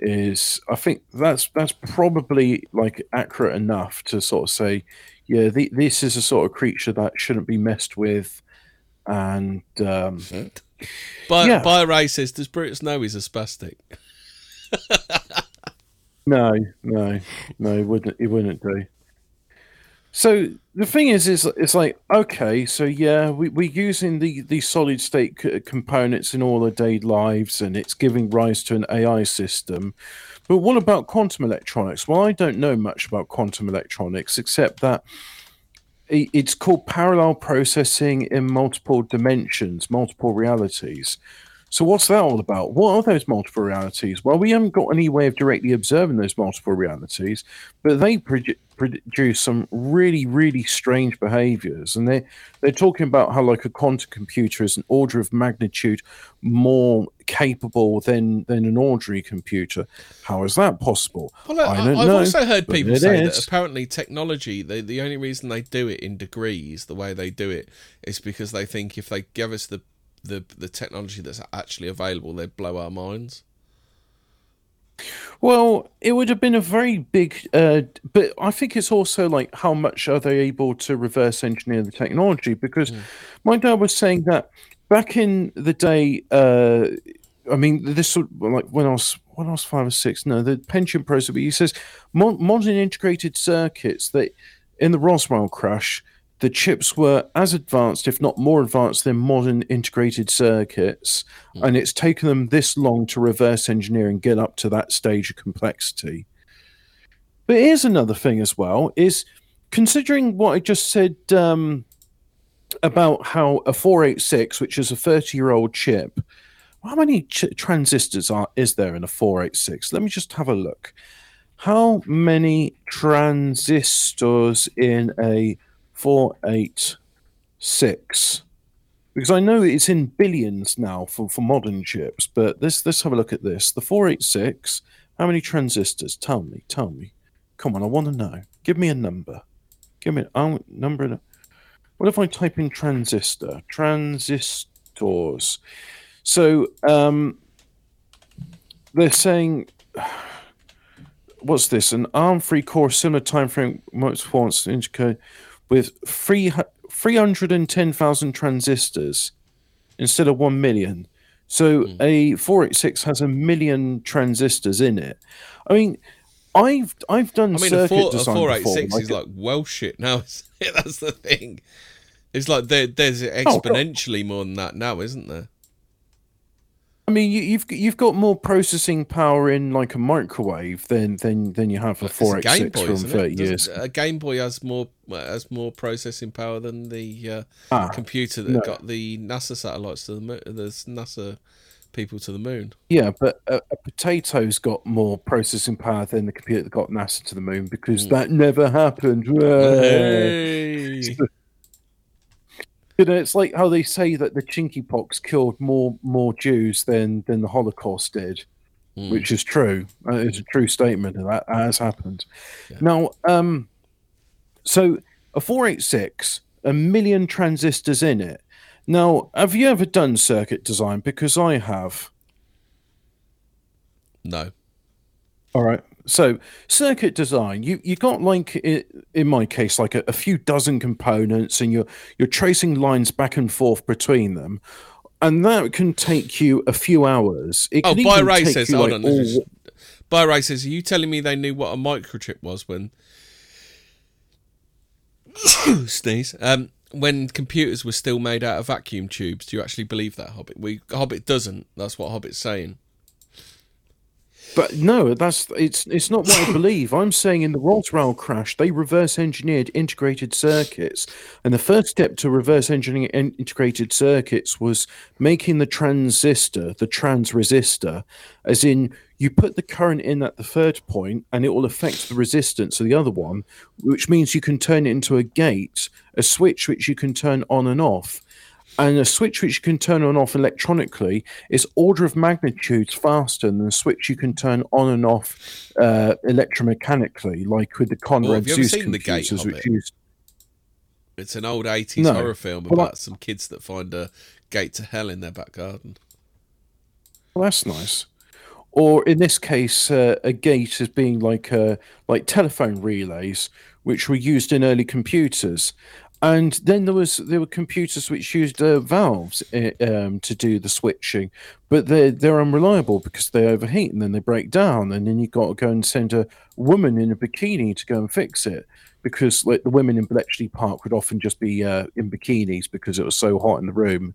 is I think that's that's probably like accurate enough to sort of say, yeah, the, this is a sort of creature that shouldn't be messed with, and um, By Yeah. by says, does Brutus know he's a spastic? No, no, no, he wouldn't He wouldn't do. So the thing is, is it's like okay, so yeah, we, we're using the the solid state c- components in all our day lives, and it's giving rise to an AI system. But what about quantum electronics? Well, I don't know much about quantum electronics except that it's called parallel processing in multiple dimensions, multiple realities. So what's that all about? What are those multiple realities? Well, we haven't got any way of directly observing those multiple realities, but they produ- produce some really, really strange behaviors. And they they're talking about how like a quantum computer is an order of magnitude more capable than than an ordinary computer. How is that possible? Well, I, I don't have know, also heard people say is. that apparently technology, they, the only reason they do it in degrees, the way they do it, is because they think if they give us the the, the technology that's actually available, they'd blow our minds. Well, it would have been a very big, uh, but I think it's also like how much are they able to reverse engineer the technology? Because my dad was saying that back in the day, uh, I mean, this sort of, like when I was when I was five or six. No, the pension process. But he says modern integrated circuits that in the Roswell crash, the chips were as advanced, if not more advanced, than modern integrated circuits, and it's taken them this long to reverse engineer and get up to that stage of complexity. But here's another thing as well: is considering what I just said um, about how a 486, which is a 30-year-old chip, how many ch- transistors are is there in a 486? Let me just have a look. How many transistors in a 486? Because I know it's in billions now for, for modern chips, but let's let's have a look at this. The 486, how many transistors? Tell me, tell me. Come on, I want to know. Give me a number. Give me a number. What if I type in transistor? Transistors. So um, they're saying, what's this? An ARM3 core similar timeframe most performance indicate with three 310,000 transistors instead of 1 million. So hmm. a 486 has a million transistors in it. I mean, I've I've done I mean, a, circuit four, a design 486 before. is like well shit now. That's the thing. It's like there, there's oh, exponentially more than that now, isn't there? I mean, you, you've you've got more processing power in like a microwave than than than you have a Game 486 Boy, from 30 years. A Game Boy has more has more processing power than the uh, Ah, computer that no. got the NASA satellites to the moon, the NASA people to the moon. Yeah, but a, a potato's got more processing power than the computer that got NASA to the moon because Mm. that never happened. Hey. You know, it's like how they say that the chinky pox killed more more Jews than than the Holocaust did, Mm. which is true. Uh, It's a true statement, and that has happened. Yeah. Now, um, so a four eight six, a million transistors in it. Now, have you ever done circuit design? Because I have. No. All right. So circuit design, you you got like in my case, like a, a few dozen components, and you're you're tracing lines back and forth between them, and that can take you a few hours. It Oh, by says, hold like, on. all- By Ray says, are you telling me they knew what a microchip was when sneeze? Um, when computers were still made out of vacuum tubes? Do you actually believe that, Hobbit? We Hobbit doesn't. That's what Hobbit's saying. But no, that's it's it's not what I believe. I'm saying in the Roswell crash, they reverse engineered integrated circuits, and the first step to reverse engineering integrated circuits was making the transistor, the trans resistor, as in you put the current in at the third point, and it will affect the resistance of the other one, which means you can turn it into a gate, a switch which you can turn on and off. And a switch which you can turn on and off electronically is order of magnitudes faster than a switch you can turn on and off uh, electromechanically, like with the Oh, Konrad you Zuse seen The Gate, computers, which use It's an old 80s No. horror film Well, about some kids that find a gate to hell in their back garden. Well, that's nice. Or in this case, uh, a gate as being like uh, like telephone relays, which were used in early computers. And then there was there were computers which used uh, valves uh, um, to do the switching, but they're they're unreliable because they overheat and then they break down, and then you've got to go and send a woman in a bikini to go and fix it because like the women in Bletchley Park would often just be uh, in bikinis because it was so hot in the room.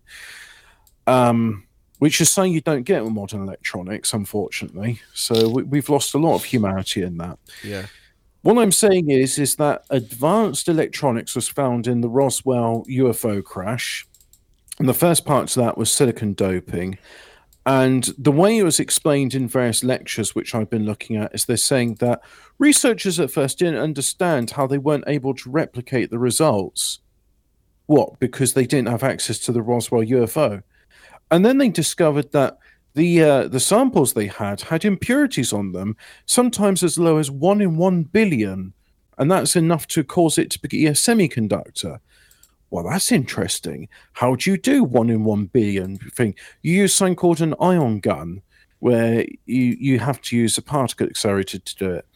Um, which is something you don't get with modern electronics, unfortunately. So we, we've lost a lot of humanity in that. Yeah. What I'm saying is, is that advanced electronics was found in the Roswell UFO crash, and the first part to that was silicon doping. And the way it was explained in various lectures, which I've been looking at, is they're saying that researchers at first didn't understand how they weren't able to replicate the results. What? Because they didn't have access to the Roswell UFO. And then they discovered that the uh, the samples they had had impurities on them, sometimes as low as one in one billion, and that's enough to cause it to be a semiconductor. Well, that's interesting. How do you do one in one billion thing? You use something called an ion gun, where you you have to use a particle accelerator to do it,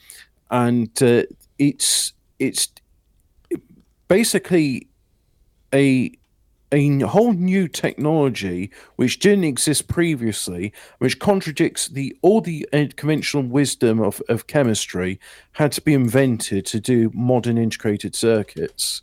and uh, it's it's basically a a whole new technology which didn't exist previously, which contradicts the all the uh, conventional wisdom of, of chemistry had to be invented to do modern integrated circuits.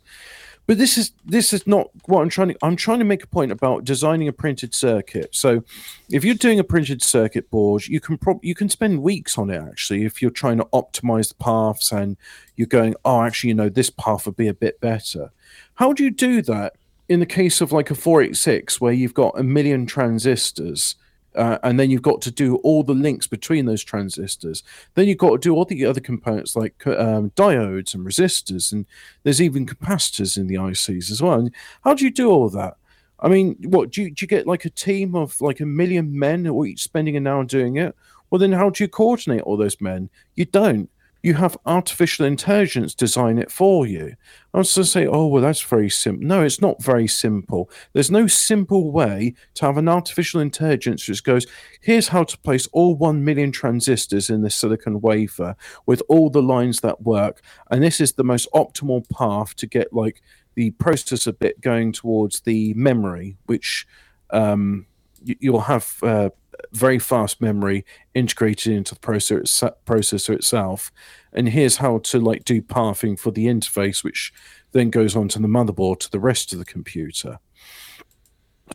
But this is this is not what I'm trying to. I'm trying to make a point about designing a printed circuit. So, if you're doing a printed circuit board, you can prob- you can spend weeks on it. Actually, if you're trying to optimize the paths and you're going, oh, actually, you know, this path would be a bit better. How do you do that in the case of like a 486 where you've got a million transistors uh, and then you've got to do all the links between those transistors then you've got to do all the other components like um, diodes and resistors and there's even capacitors in the ics as well. How do you do all that? I mean what do you, do you get like a team of like a million men who are each spending an hour doing it? Well then how do you coordinate all those men? You don't you have artificial intelligence design it for you. I was to say, oh, well, that's very simple. No, it's not very simple. There's no simple way to have an artificial intelligence which goes, here's how to place all 1 million transistors in the silicon wafer with all the lines that work. And this is the most optimal path to get like the processor bit going towards the memory, which um, you, you'll have uh, very fast memory integrated into the processor, processor itself. And here's how to like do pathing for the interface, which then goes on to the motherboard to the rest of the computer.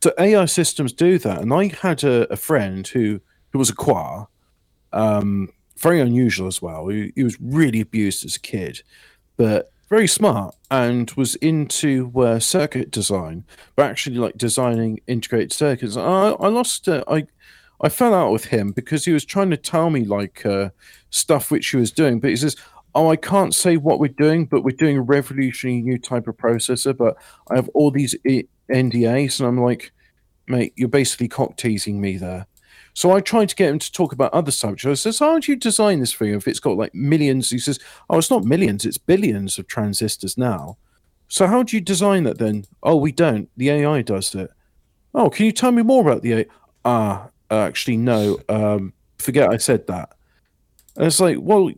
So AI systems do that. And I had a, a friend who who was a quar, um, very unusual as well. He, he was really abused as a kid, but very smart and was into uh, circuit design, but actually like designing integrated circuits. I, I lost, uh, I, I fell out with him because he was trying to tell me like uh, stuff which he was doing, but he says, "Oh, I can't say what we're doing, but we're doing a revolutionary new type of processor. But I have all these NDAs," and I'm like, "Mate, you're basically cock teasing me there." So I tried to get him to talk about other subjects. I says, "How do you design this thing if it's got like millions?" He says, "Oh, it's not millions; it's billions of transistors now." So how do you design that then? Oh, we don't. The AI does it. Oh, can you tell me more about the AI? Ah, actually, no. Um, forget I said that. And it's like, well,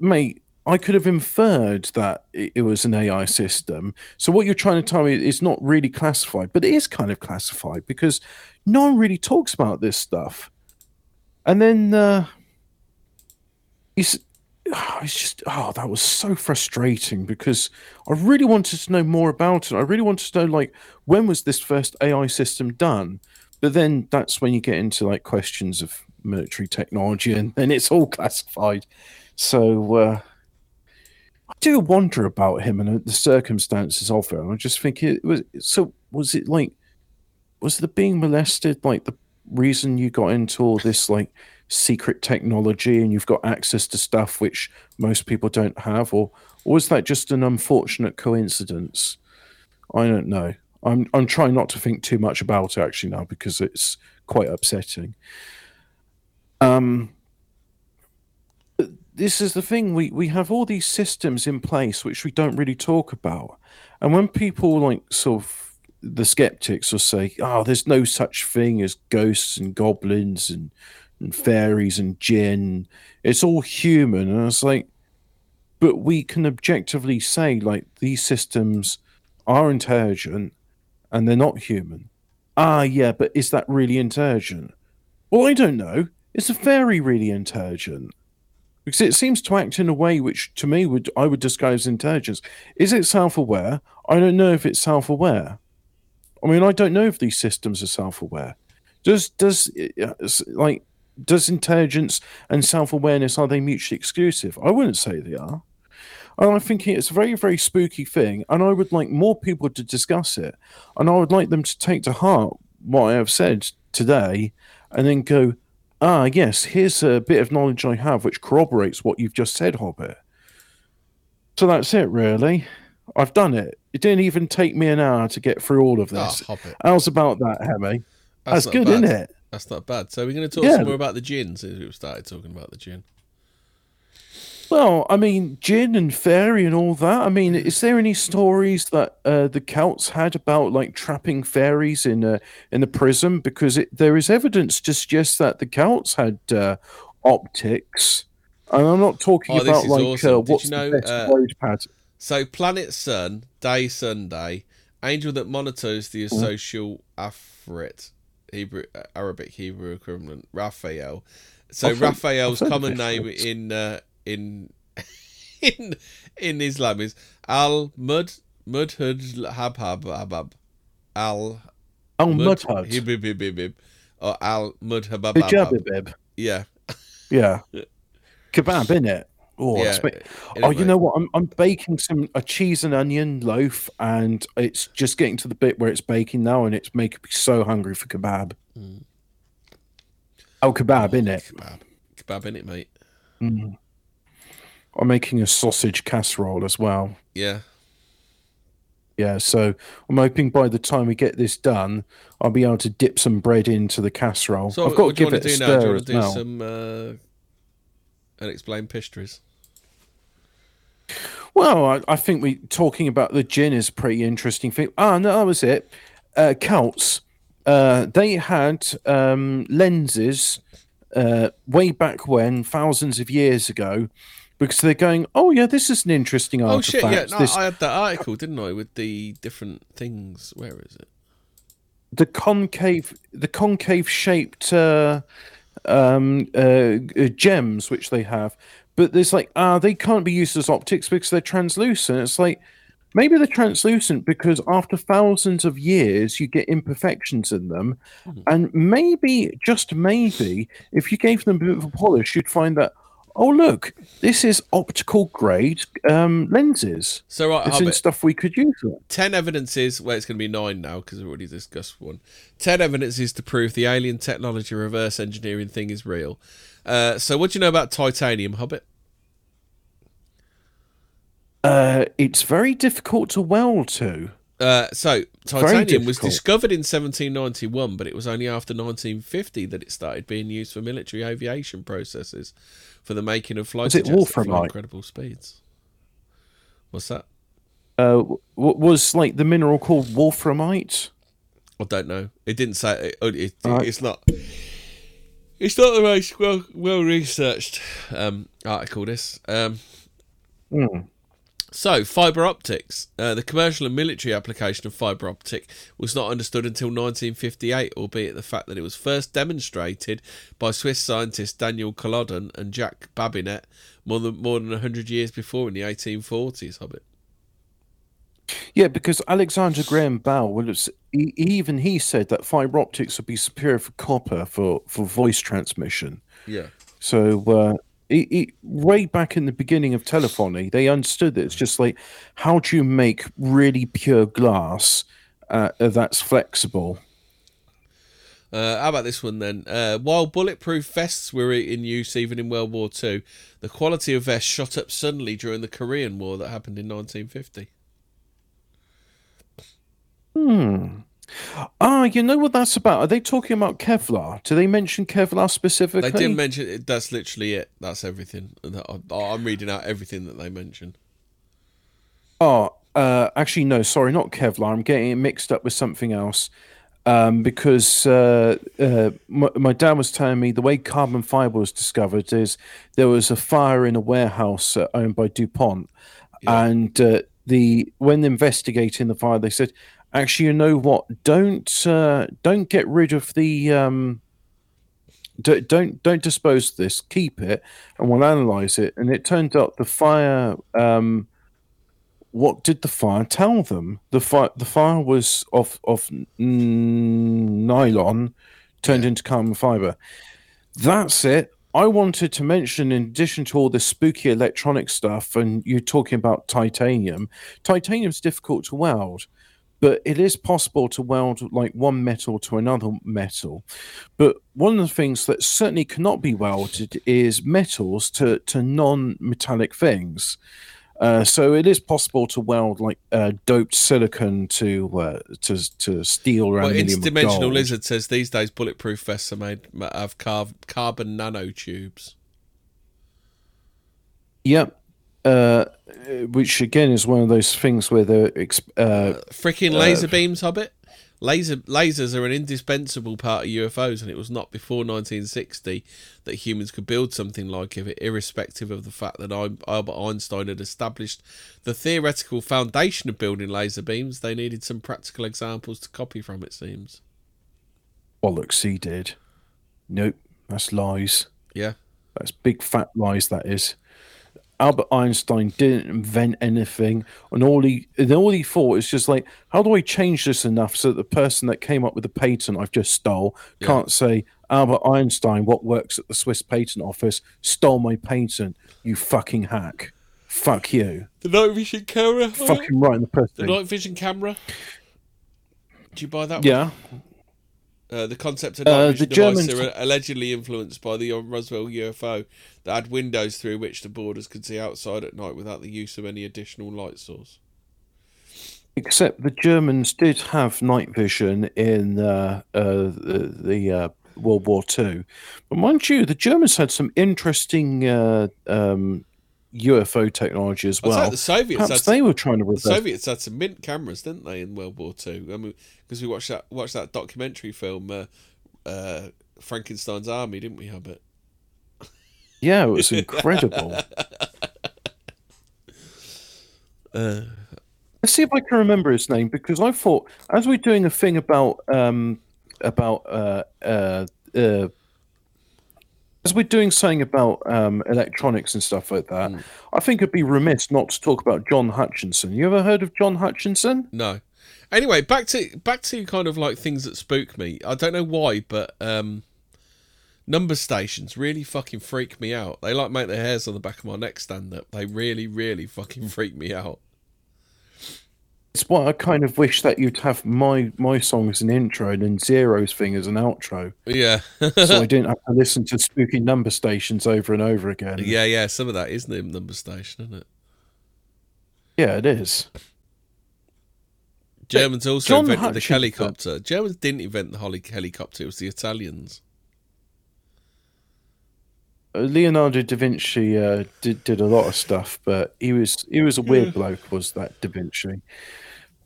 mate, I could have inferred that it, was an AI system. So what you're trying to tell me is not really classified, but it is kind of classified because no one really talks about this stuff. And then uh, it's, it's just oh, that was so frustrating because I really wanted to know more about it. I really wanted to know like when was this first AI system done? But then that's when you get into like questions of military technology and then it's all classified. So uh, I do wonder about him and the circumstances of it. I just think it was so was it like was the being molested like the reason you got into all this like secret technology and you've got access to stuff which most people don't have or, or was that just an unfortunate coincidence i don't know i'm i'm trying not to think too much about it actually now because it's quite upsetting um this is the thing we we have all these systems in place which we don't really talk about and when people like sort of the skeptics will say oh there's no such thing as ghosts and goblins and and fairies and jinn. It's all human. And it's like, but we can objectively say, like, these systems are intelligent and they're not human. Ah, yeah, but is that really intelligent? Well, I don't know. Is a fairy really intelligent? Because it seems to act in a way which, to me, would I would as intelligence. Is it self-aware? I don't know if it's self-aware. I mean, I don't know if these systems are self-aware. Does does like does intelligence and self-awareness are they mutually exclusive i wouldn't say they are and i'm thinking it's a very very spooky thing and i would like more people to discuss it and i would like them to take to heart what i have said today and then go ah yes here's a bit of knowledge i have which corroborates what you've just said hobbit so that's it really i've done it it didn't even take me an hour to get through all of Ah, this Hobbit. how's about that hemi that's, not good bad. isn't it That's not bad. So we're going to talk Yeah. some more about the jinn since we've started talking about the jinn. Well, I mean, jinn and fairy and all that. I mean, is there any stories that uh, the Celts had about like trapping fairies in a in the prism? Because it, there is evidence to suggest that the Celts had uh, optics, and I'm not talking Oh, about like awesome. uh, what's you the know, best uh, road pattern. So planet sun, day Sunday, angel that monitors the Mm-hmm. social afrit, Hebrew Arabic Hebrew equivalent, Raphael. So Raphael's I've heard of common name in uh, in in in Islam is Al Mud Mudhud Habhab Habab Al Oh, Mud Mudhud. Hibibibibib or Al Mudhabab. Hijabibib. Yeah. Yeah. Kebab, innit? Oh, yeah. it Oh, you know what? I'm I'm baking some a cheese and onion loaf, and it's just getting to the bit where it's baking now, and it's making me so hungry for kebab. Mm. Oh, kebab, innit? Kebab. Kebab in it, mate. Mm. I'm making a sausage casserole as well. Yeah. Yeah, so I'm hoping by the time we get this done, I'll be able to dip some bread into the casserole. So I've got to what do you give it to a do now? Do you stir want to do well. some uh, unexplained pastries? Well, I, I think we talking about the jinn is a pretty interesting thing. Ah, no, that was it. Uh, Celts, uh, they had um, lenses uh, way back when, thousands of years ago, because they're going, oh yeah, this is an interesting article. Oh artifact. shit! Yeah, no, this, I had that article, didn't I, with the different things. Where is it? the concave, the concave shaped uh, um, uh, uh, gems which they have, but there's like, ah, they can't be used as optics because they're translucent. It's like maybe they're translucent because after thousands of years you get imperfections in them, Mhm. and maybe just maybe if you gave them a bit of a polish, you'd find that. Oh look, this is optical grade um, lenses. So right, It's in stuff we could use. ten evidences. Well, it's going to be nine now because we've already discussed one. Ten evidences to prove the alien technology reverse engineering thing is real. Uh, so, what do you know about titanium, Hobbit? Uh, it's very difficult to weld to. Uh, so, titanium was discovered in 1791, but it was only after 1950 that it started being used for military aviation processes for the making of fighter it jets that wolframite? incredible speeds. What's that? Uh, was like the mineral called wolframite? I don't know. It didn't say. It, it, Right. It's not. It's not the most well well researched um, article. This. Um, Hmm. So, fiber optics. Uh, the commercial and military application of fiber optic was not understood until 1958, albeit the fact that it was first demonstrated by Swiss scientists Daniel Colladon and Jack Babinet more than more than 100 years before in the 1840s. Hobbit. Yeah, because Alexander Graham Bell was he, even he said that fiber optics would be superior for copper for, for voice transmission. Yeah. So uh, he, he, way back in the beginning of telephony, they understood that it's just like how do you make really pure glass uh, that's flexible. Uh, how about this one then? Uh, while bulletproof vests were in use even in World War II, the quality of vests shot up suddenly during the Korean War that happened in 1950. Hmm. Ah, you know what that's about? Are they talking about Kevlar? Do they mention Kevlar specifically? They didn't mention it. That's literally it. That's everything. I'm reading out everything that they mention. Oh, uh, actually, no, sorry, not Kevlar. I'm getting it mixed up with something else. Um, because uh, uh, my, my dad was telling me the way carbon fiber was discovered is there was a fire in a warehouse uh, owned by DuPont, Yeah. and uh, the when investigating the fire, they said, actually, you know what? Don't uh, don't get rid of the um, don't don't don't dispose of this. Keep it, and we'll analyze it. And it turned out the fire. Um, what did the fire tell them? The fire the fire was of of nylon turned into carbon fiber. That's it. I wanted to mention, in addition to all this spooky electronic stuff, and you're talking about titanium. Titanium's difficult to weld, but it is possible to weld like one metal to another metal. But one of the things that certainly cannot be welded is metals to to non-metallic things. Uh, so it is possible to weld like uh, doped silicon to uh, to to steel or Well, Interdimensional. Lizard says these days bulletproof vests are made of car- carbon nanotubes. Yep. Uh, which again is one of those things where the exp- uh, Freaking laser beams, Hobbit. Laser lasers are an indispensable part of UFOs, and it was not before 1960 that humans could build something like it, irrespective of the fact that Albert Einstein had established the theoretical foundation of building laser beams. They needed some practical examples to copy from. It seems. bollocks he did. Nope, that's lies. Yeah. That's big fat lies. That is. Albert Einstein didn't invent anything, and all he and all he thought is just like, how do I change this enough so that the person that came up with the patent I've just stole Yeah. can't say Albert Einstein, what works at the Swiss Patent Office, stole my patent. You fucking hack. Fuck you. The night vision camera. Fucking right in the press. The night vision camera. Do you buy that? one? Yeah. Uh, the concept of night Uh, vision the devices Germans- are allegedly influenced by the Roswell UFO that had windows through which the boarders could see outside at night without the use of any additional light source. Except the Germans did have night vision in uh, uh, the, the uh, World War Two, but mind you, the Germans had some interesting uh, um, UFO technology as well. like the Soviets Perhaps had they were trying to the. Soviets had some mint cameras, didn't they, in World War Two? I mean, because we watched that watched that documentary film, uh, uh, Frankenstein's Army, didn't we? Have it? Yeah, it was incredible. Uh, Let's see if I can remember his name because I thought as we're doing a thing about um, about uh, uh, uh, as we're doing something about um, electronics and stuff like that, Mm. I think it'd be remiss not to talk about John Hutchinson. You ever heard of John Hutchinson? no. Anyway, back to back to kind of like things that spook me. I don't know why, but um, Number stations really fucking freak me out. They like make the hairs on the back of my neck stand up. They really, really fucking freak me out. It's why I kind of wish that you'd have my my song as an intro and then Zero's thing as an outro, Yeah. so I didn't have to listen to spooky number stations over and over again. yeah, yeah. Some of that is the number station, isn't it? yeah, it is. Germans also John invented the Hutchinson- helicopter. Germans didn't invent the holi- helicopter. It was the Italians. Uh, Leonardo da Vinci uh, did did a lot of stuff, but he was he was a weird bloke. Was that da Vinci?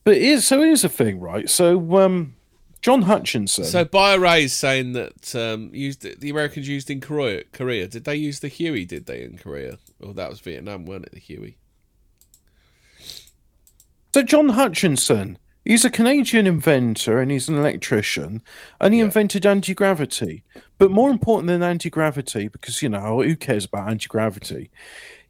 But it is so here's the thing, right? So um, John Hutchinson. So BioRay is saying that um, used the Americans used in Korea. Korea did they use the Huey? Did they in Korea? Or that was Vietnam, weren't it? The Huey. So John Hutchinson, he's a Canadian inventor and he's an electrician, and he Yeah. invented anti gravity. But more important than anti gravity, because you know who cares about anti gravity?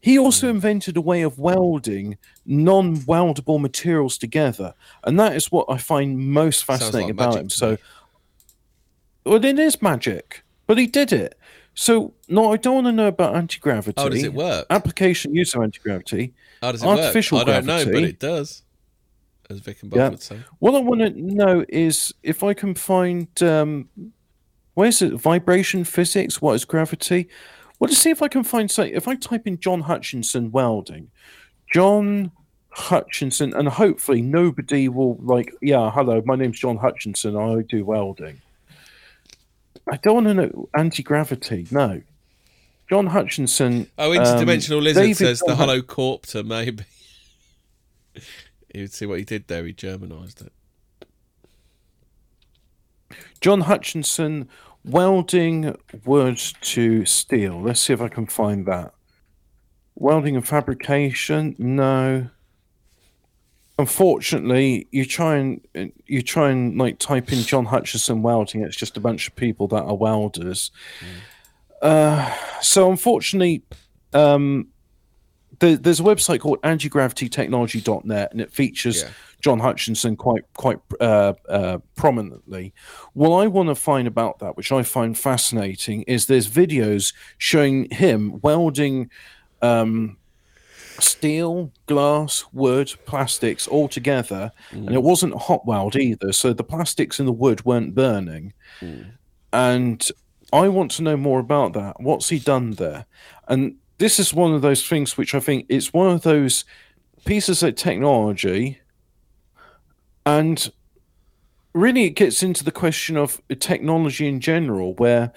He also invented a way of welding non-weldable materials together, and that is what I find most fascinating like about him. So, well, it is magic, but he did it. So, no, I don't want to know about anti gravity. Oh, does it work? Application use of anti gravity. How does it artificial work? I don't know, but it does. As Vic and Bob Yeah. would say. What I want to know is if I can find um, where's it? Vibration physics. What is gravity? Well, to see if I can find say if I type in John Hutchinson welding, John Hutchinson, and hopefully nobody will like. Yeah, hello, my name's John Hutchinson. I do welding. I don't want to know anti gravity. No, John Hutchinson. Oh, um, interdimensional lizard David says the John Hut- hollow corpter, maybe. You'd see what he did there. He Germanized it. John Hutchinson welding wood to steel. Let's see if I can find that. Welding and fabrication? No. Unfortunately, you try and you try and like type in John Hutchinson welding. It's just a bunch of people that are welders. Uh, so unfortunately, um, there, there's a website called antigravitytechnology.net, and it features Yeah. John Hutchinson quite quite uh, uh, prominently. What I want to find about that, which I find fascinating, is there's videos showing him welding um, steel, glass, wood, plastics all together, and it wasn't hot weld either. So the plastics and the wood weren't burning. And I want to know more about that. What's he done there? And this is one of those things which I think it's one of those pieces of technology and really it gets into the question of technology in general where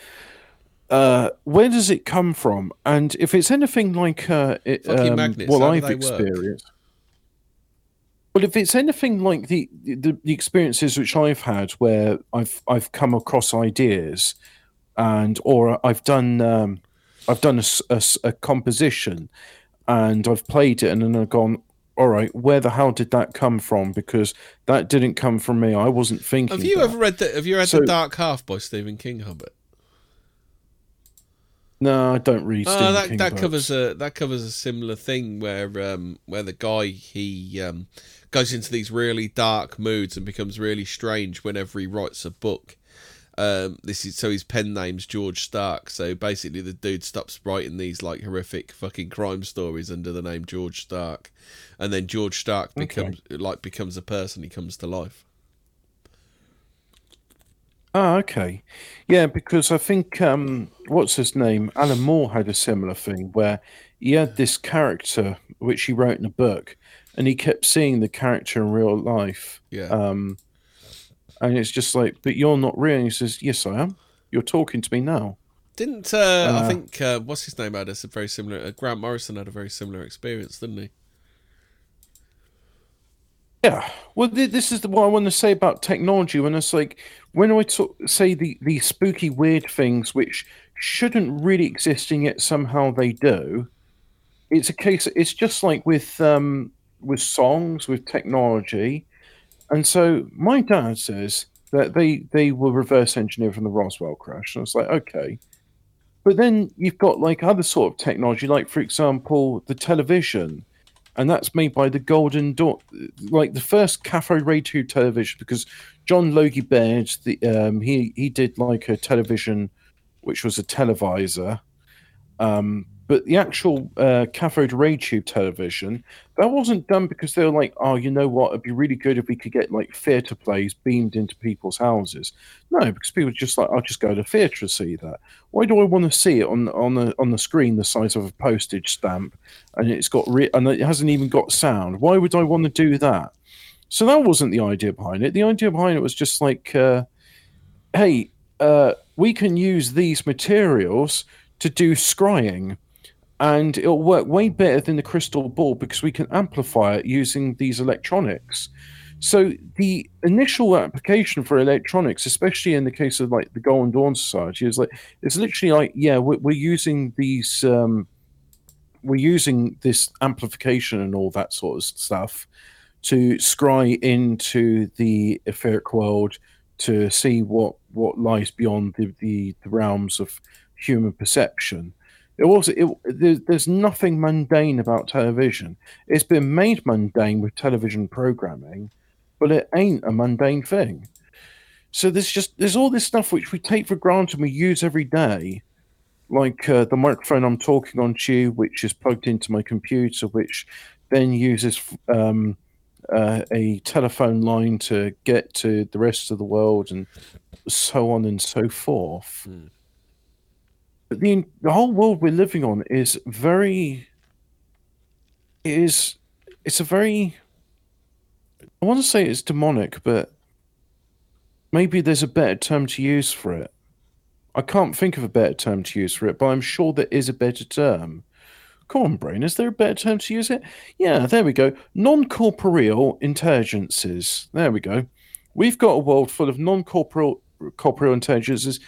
uh, where does it come from and if it's anything like uh, it, um, magnets, what i've they work? experienced well if it's anything like the, the the experiences which i've had where i've i've come across ideas and or i've done um, i've done a composition and i've played it and then i've gone all right where the hell did that come from because that didn't come from me i wasn't thinking Have you that. ever read the Have you read So- the Dark Half by Stephen King, Hobbit? no i don't read Oh, Stephen that King that books. covers a that covers a similar thing where um where the guy he um goes into these really dark moods and becomes really strange whenever he writes a book. Um, this is so his pen name's George Stark. So basically, the dude stops writing these like horrific fucking crime stories under the name George Stark, and then George Stark becomes like becomes a person. He comes to life. Ah, okay. Yeah, because I think um what's his name? Alan Moore had a similar thing where he had this character which he wrote in a book and he kept seeing the character in real life. Yeah. Um and it's just like, but you're not real. And he says, Yes, I am. You're talking to me now. Didn't uh, I Uh, think uh, what's his name had a very similar? Uh, Grant Morrison had a very similar experience, didn't he? Yeah. Well, th- this is the, what I want to say about technology. When it's like, when I talk, say the, the spooky, weird things which shouldn't really exist and yet somehow they do, it's a case. It's just like with um, with songs, with technology, and so my dad says that they they were reverse engineered from the Roswell crash, and I was like, okay. But then you've got like other sort of technology, like for example, the television and that's made by the Golden Dawn, like the first cathode ray tube television. Because John Logie Baird, the um, he he did like a television which was a televisor. Um, but the actual uh, cathode ray tube television, that wasn't done because they were like, oh, you know what? It'd be really good if we could get like theatre plays beamed into people's houses. No, because people are just like, I'll just go to the theatre to see that. Why do I want to see it on on the on the screen the size of a postage stamp, and it's got re- and it hasn't even got sound? Why would I want to do that? So that wasn't the idea behind it. The idea behind it was just like, uh, hey, uh, we can use these materials to do scrying and it'll work way better than the crystal ball because we can amplify it using these electronics. So the initial application for electronics, especially in the case of like the Golden Dawn Society, is like it's literally like yeah, we're, we're using these, um, we're using this amplification and all that sort of stuff to scry into the etheric world to see what what lies beyond the, the, the realms of human perception. It was it, there's, there's nothing mundane about television. It's been made mundane with television programming, but it ain't a mundane thing. So there's just there's all this stuff which we take for granted and we use every day, like uh, the microphone I'm talking on to you, which is plugged into my computer, which then uses um, uh, a telephone line to get to the rest of the world, and so on and so forth. Hmm. The whole world we're living on is very it is it's a very I want to say it's demonic, but maybe there's a better term to use for it. I can't think of a better term to use for it, but I'm sure there is a better term. Come on, brain, is there a better term to use it? Yeah, there we go. Non corporeal intelligences. There we go. We've got a world full of non corporeal corporeal intelligences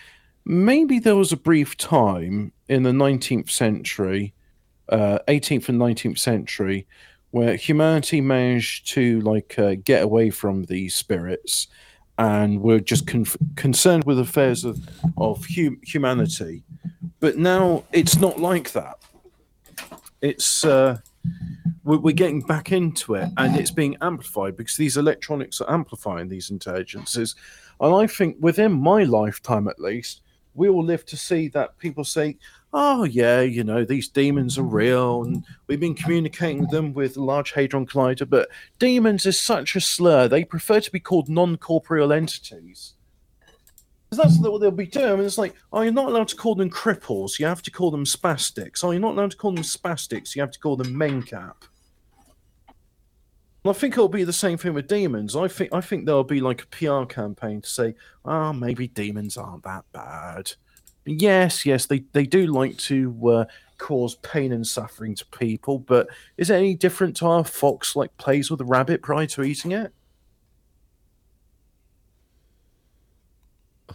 maybe there was a brief time in the 19th century, uh, 18th and 19th century, where humanity managed to like uh, get away from these spirits and were just con- concerned with affairs of, of hu- humanity. But now it's not like that. It's uh, we're getting back into it, and it's being amplified because these electronics are amplifying these intelligences. And I think within my lifetime, at least, we will live to see that people say, oh, yeah, you know, these demons are real. And we've been communicating with them with Large Hadron Collider, but demons is such a slur. They prefer to be called non corporeal entities. That's what they'll be doing. And it's like, oh, you're not allowed to call them cripples. You have to call them spastics. Oh, you're not allowed to call them spastics. You have to call them mencap. I think it'll be the same thing with demons. I think I think there'll be like a PR campaign to say, "Oh, maybe demons aren't that bad." Yes, yes, they they do like to uh, cause pain and suffering to people, but is it any different to how a fox like plays with a rabbit prior to eating it?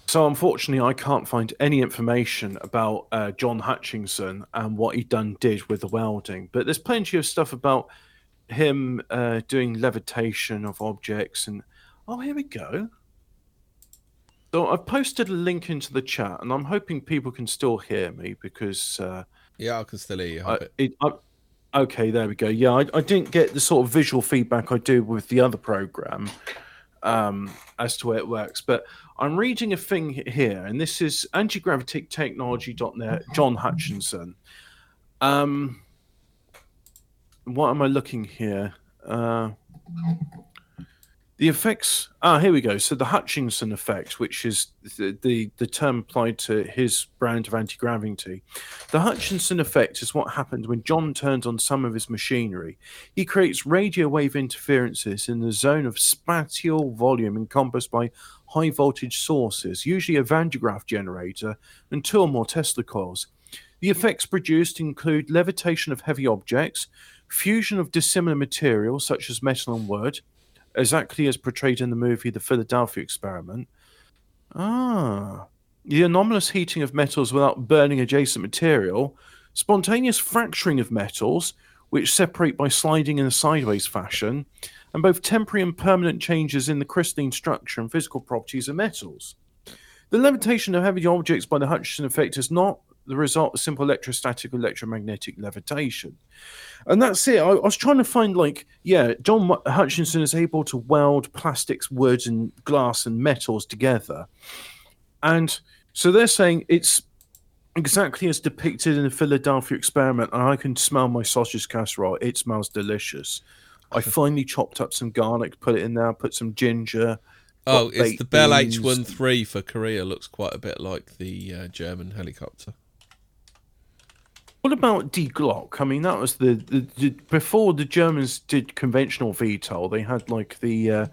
So unfortunately, I can't find any information about uh, John Hutchinson and what he done did with the welding, but there's plenty of stuff about him uh, doing levitation of objects and oh here we go. So i've posted a link into the chat and i'm hoping people can still hear me because uh, Yeah, I can still hear you. I, it, I, okay there we go. Yeah I, I didn't get the sort of visual feedback i do with the other program um, as to where it works but i'm reading a thing here and this is antigravitictechnology.net john hutchinson. Um, what am I looking here? Uh, the effects. Ah, here we go. So the Hutchinson effect, which is the, the, the term applied to his brand of anti gravity. The Hutchinson effect is what happens when John turns on some of his machinery. He creates radio wave interferences in the zone of spatial volume encompassed by high voltage sources, usually a Van de Graaff generator and two or more Tesla coils. The effects produced include levitation of heavy objects, fusion of dissimilar materials such as metal and wood, exactly as portrayed in the movie The Philadelphia Experiment. Ah, the anomalous heating of metals without burning adjacent material, spontaneous fracturing of metals, which separate by sliding in a sideways fashion, and both temporary and permanent changes in the crystalline structure and physical properties of metals. The levitation of heavy objects by the Hutchinson effect is not the result of simple electrostatic electromagnetic levitation. And that's it. I, I was trying to find, like, yeah, John Hutchinson is able to weld plastics, woods, and glass and metals together. And so they're saying it's exactly as depicted in the Philadelphia experiment, and I can smell my sausage casserole. It smells delicious. I finally chopped up some garlic, put it in there, put some ginger. Oh, it's the Bell beans. H13 for Korea. Looks quite a bit like the uh, German helicopter. What about D Glock? I mean, that was the, the, the before the Germans did conventional VTOL. They had like the uh,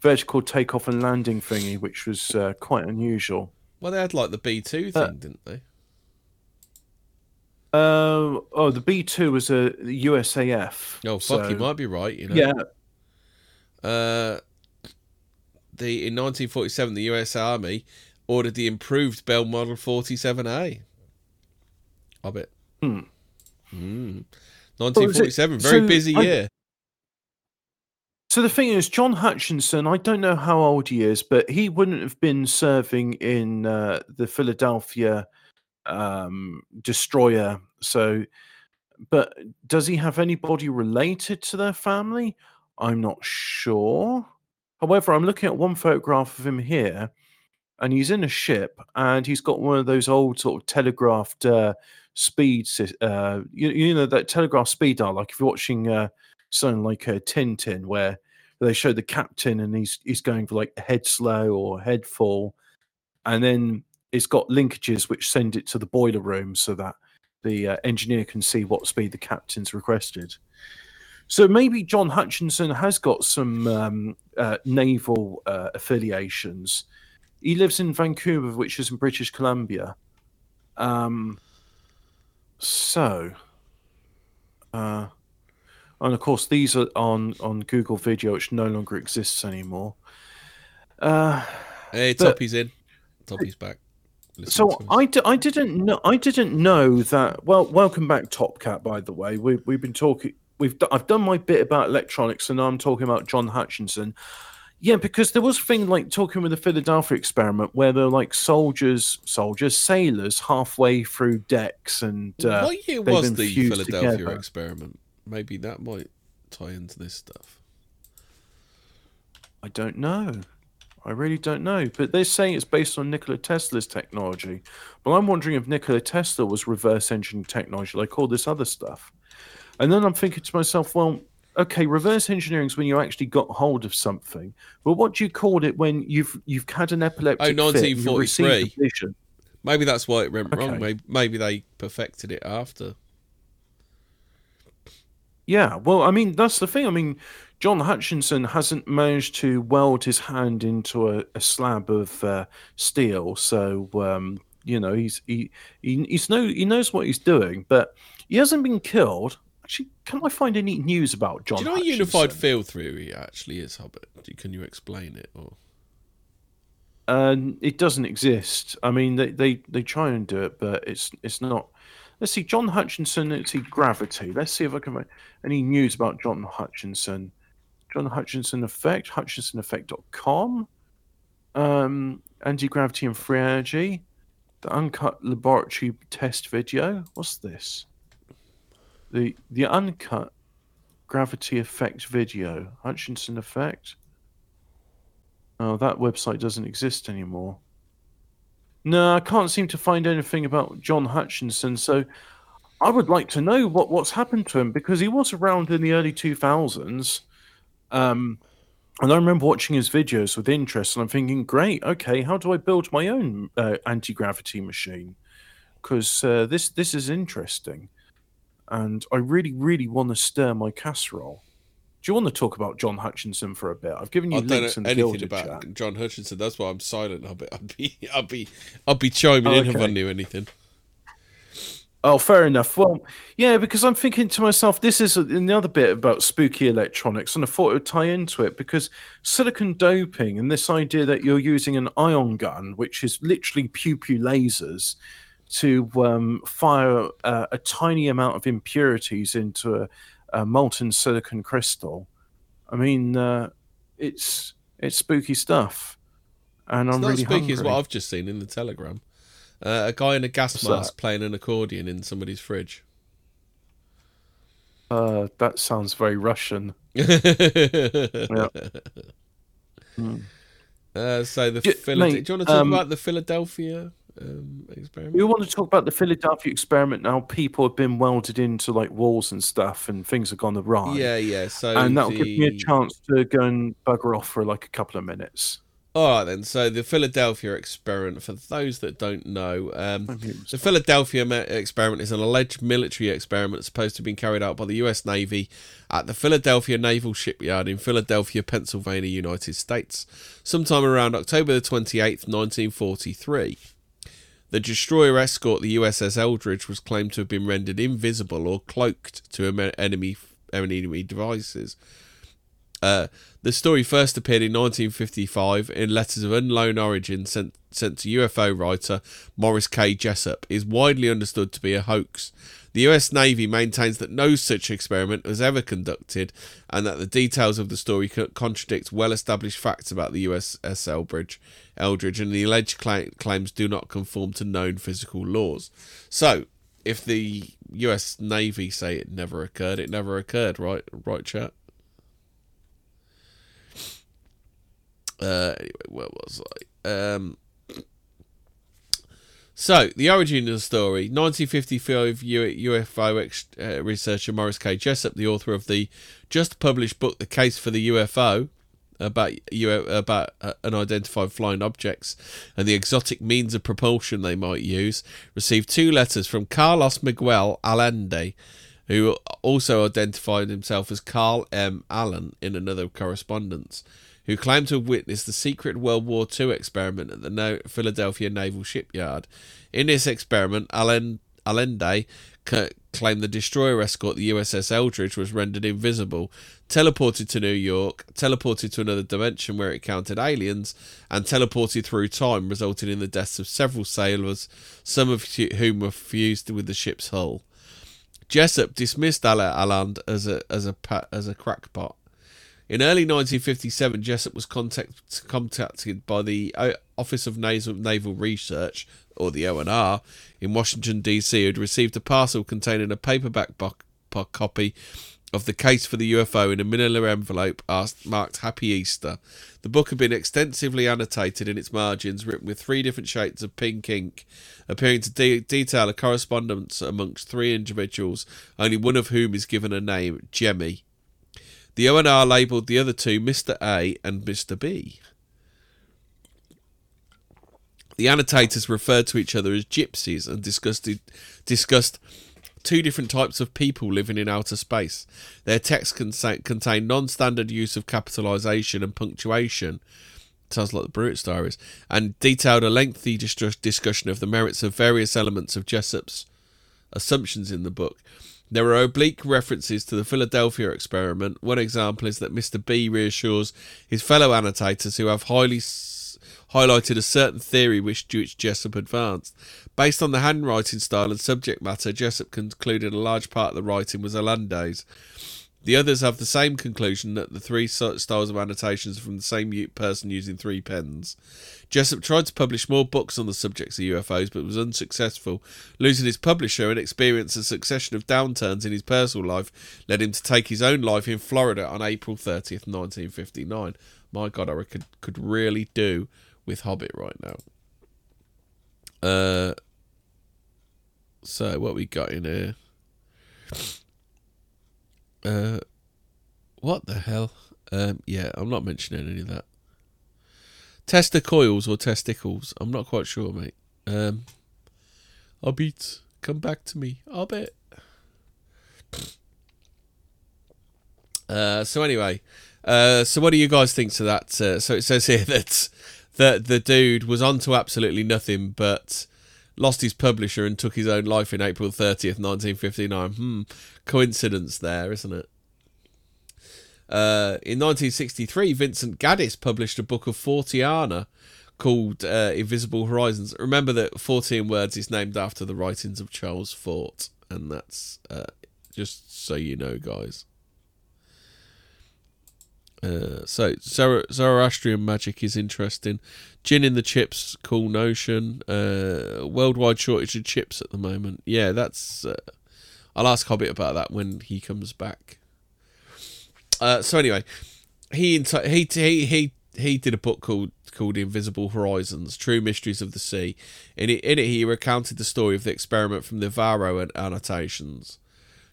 vertical takeoff and landing thingy, which was uh, quite unusual. Well, they had like the B2 thing, Uh, didn't they? Uh, oh, the B two was a USAF. Oh, fuck, you might be right. You know. Yeah, Uh, the in 1947, the U.S. Army ordered the improved Bell Model 47A. I bet. Hmm. Mm. What was it? 1947, very So, busy I- year. So the thing is, John Hutchinson, I don't know how old he is, but he wouldn't have been serving in uh, the Philadelphia um, destroyer. So, but does he have anybody related to their family? I'm not sure. However, I'm looking at one photograph of him here, and he's in a ship, and he's got one of those old sort of telegraphed uh, speed, uh, you, you know, that telegraph speed dial, like if you're watching uh, something like a Tintin, where they show the captain and he's he's going for like head slow or head full, and then it's got linkages which send it to the boiler room so that the uh, engineer can see what speed the captain's requested. So maybe John Hutchinson has got some um, uh, naval uh, affiliations. He lives in Vancouver, which is in British Columbia. Um, so, uh, and of course, these are on on Google Video, which no longer exists anymore. Uh, Hey, but- Toppy's in. Toppy's back. Listen so. I, d- I didn't know I didn't know that. Well, welcome back, Top Cat. By the way, we we've been talking. We've d- I've done my bit about electronics, and now I'm talking about John Hutchinson. Yeah, because there was a thing like talking with the Philadelphia experiment where they're like soldiers, soldiers, sailors halfway through decks, and uh, what year was the Philadelphia together. experiment? Maybe that might tie into this stuff. I don't know. I really don't know. But they're saying it's based on Nikola Tesla's technology. But I'm wondering if Nikola Tesla was reverse engineering technology like all this other stuff. And then I'm thinking to myself, well, okay, reverse engineering is when you actually got hold of something. But what do you call it when you've you've had an epileptic Oh, fit, you a 1943. vision? Maybe that's why it went wrong. Maybe, maybe they perfected it after. Yeah, well, I mean, that's the thing. I mean, John Hutchinson hasn't managed to weld his hand into a, a slab of uh, steel, so um, you know he's he, he he's no he knows what he's doing, but he hasn't been killed. Actually, can I find any news about John? Do you know what unified field theory actually is, Hubbard? Can you explain it? Or Um, it doesn't exist. I mean, they, they, they try and do it, but it's it's not. Let's see, John Hutchinson. Let's see, gravity. Let's see if I can find any news about John Hutchinson. John Hutchinson effect. HutchinsonEffect.com. Um, anti gravity and free energy. The uncut laboratory test video. What's this? The the uncut gravity effect video. Hutchinson effect. Oh, that website doesn't exist anymore. No, I can't seem to find anything about John Hutchinson, so I would like to know what, what's happened to him because he was around in the early 2000s. Um, and I remember watching his videos with interest, and I'm thinking, great, okay, how do I build my own uh, anti gravity machine? Because uh, this this is interesting, and I really, really want to stir my casserole. Do you want to talk about John Hutchinson for a bit? I've given you I links the anything about chat. John Hutchinson. That's why I'm silent, Hobbit. I'd be, I'd be, I'd be chiming Oh, in if I knew anything. Oh, fair enough. Well, yeah, because I'm thinking to myself, this is another bit about spooky electronics, and I thought it would tie into it because silicon doping and this idea that you're using an ion gun, which is literally pew pew lasers, to um, fire uh, a tiny amount of impurities into a, a molten silicon crystal. I mean, uh, it's it's spooky stuff, and It's I'm not really spooky hungry. as what I've just seen in the Telegram. Uh, a guy in a gas What's mask that? playing an accordion in somebody's fridge. Uh, that sounds very Russian. Hmm. Uh, so the Yeah, Philad- mate, do you want to talk um, about the Philadelphia um, experiment. We want to talk about the Philadelphia experiment now. People have been welded into like walls and stuff, and things have gone awry. Yeah, yeah. So and that'll give me a chance to go and bugger off for like a couple of minutes. All right then. So the Philadelphia experiment, for those that don't know, um, Maybe it was- the Philadelphia experiment is an alleged military experiment supposed to have been carried out by the U.S. Navy at the Philadelphia Naval Shipyard in Philadelphia, Pennsylvania, United States, sometime around October the twenty eighth, nineteen forty three. The destroyer escort, the USS Eldridge, was claimed to have been rendered invisible or cloaked to enemy enemy devices. Uh, the story first appeared in 1955 in letters of unknown origin sent, sent to UFO writer Morris K. Jessup. Is widely understood to be a hoax. The US Navy maintains that no such experiment was ever conducted and that the details of the story contradict well established facts about the USS Eldridge, Eldridge and the alleged cla- claims do not conform to known physical laws. So, if the US Navy say it never occurred, it never occurred, right? Right, chat? Uh, anyway, where was I? Um, so, the origin of the story 1955 U- UFO ex- uh, researcher Morris K. Jessup, the author of the just published book, The Case for the UFO, about U- about uh, unidentified flying objects and the exotic means of propulsion they might use, received two letters from Carlos Miguel Allende, who also identified himself as Carl M. Allen in another correspondence, who claimed to have witnessed the secret World War II experiment at the Philadelphia Naval Shipyard. In this experiment, Allen- Allende claimed the destroyer escort, the USS Eldridge, was rendered invisible, teleported to New York, teleported to another dimension where it counted aliens, and teleported through time, resulting in the deaths of several sailors, some of whom were fused with the ship's hull. Jessup dismissed Ala Allende as a as a as a crackpot. In early 1957, Jessup was contact, contacted by the uh, Office of Naval, Research, or the ONR, in Washington D.C., who had received a parcel containing a paperback bo- po- copy of the case for the UFO in a manila envelope asked, marked Happy Easter. The book had been extensively annotated in its margins, written with three different shades of pink ink, appearing to de- detail a correspondence amongst three individuals, only one of whom is given a name, Jemi. The ONR labelled the other two Mr. A and Mr. B. The annotators referred to each other as gypsies and discussed discussed two different types of people living in outer space. Their texts contain non-standard use of capitalization and punctuation. Sounds like the Brutes diaries, and detailed a lengthy discussion of the merits of various elements of Jessup's assumptions in the book. There are oblique references to the Philadelphia experiment. One example is that Mr. B reassures his fellow annotators who have highly s- highlighted a certain theory which, which Jessup advanced. Based on the handwriting style and subject matter, Jessup concluded a large part of the writing was Allende's. The others have the same conclusion that the three styles of annotations are from the same person using three pens. Jessup tried to publish more books on the subjects of UFOs, but was unsuccessful. Losing his publisher and experiencing a succession of downturns in his personal life led him to take his own life in Florida on April 30th, 1959. My God, I could could really do with Hobbit right now. Uh, so what we got in here? Uh, what the hell? Um, yeah, I'm not mentioning any of that. Testicoils or testicles? I'm not quite sure, mate. Um, Hobbit, come back to me. Hobbit. Uh, so anyway, uh, so what do you guys think to that? Uh, so it says here that that the dude was onto absolutely nothing, but lost his publisher and took his own life in April 30th, 1959. Hmm, coincidence there, isn't it? Uh, in 1963, Vincent Gaddis published a book of Forteana called uh, Invisible Horizons. Remember that 14 Words is named after the writings of Charles Fort, and that's uh, just so you know, guys. Uh, so Zoro- Zoroastrian magic is interesting. Jinn in the chips, cool notion. Uh, worldwide shortage of chips at the moment. Yeah, that's. Uh, I'll ask Hobbit about that when he comes back. Uh, so anyway, he he he he he did a book called called Invisible Horizons: True Mysteries of the Sea. In it, in it, he recounted the story of the experiment from the Varo annotations.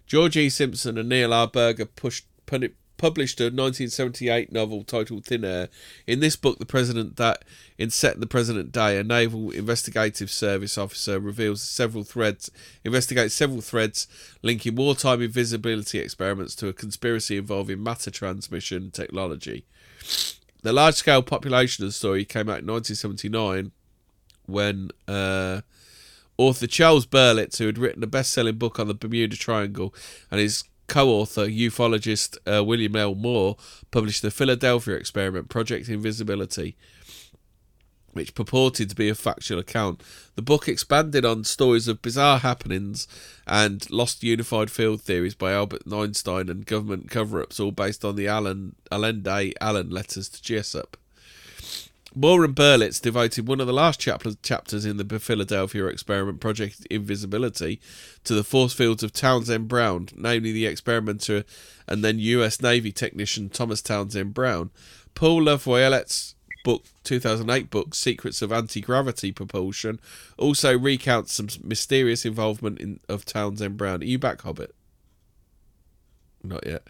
George E. Simpson and Neal R. Burger pushed, pun- published a 1978 novel titled Thin Air. In this book, the president that in set the present day, a naval investigative service officer reveals several threads, investigates several threads linking wartime invisibility experiments to a conspiracy involving matter transmission technology. The large scale population of the story came out in 1979 when uh, author Charles Berlitz, who had written a best selling book on the Bermuda Triangle, and his co author, ufologist uh, William L. Moore, published the Philadelphia Experiment Project Invisibility, which purported to be a factual account. The book expanded on stories of bizarre happenings and lost unified field theories by Albert Einstein and government cover ups, all based on the Allen, Allende Allen letters to Jessup. Moore and Berlitz devoted one of the last chapters, chapters in the Philadelphia experiment, Project Invisibility, to the force fields of Townsend Brown, namely the experimenter and then US Navy technician Thomas Townsend Brown. Paul LaViolette's book, 2008 book, Secrets of Anti-Gravity Propulsion, also recounts some mysterious involvement in, of Townsend Brown. Are you back, Hobbit? Not yet.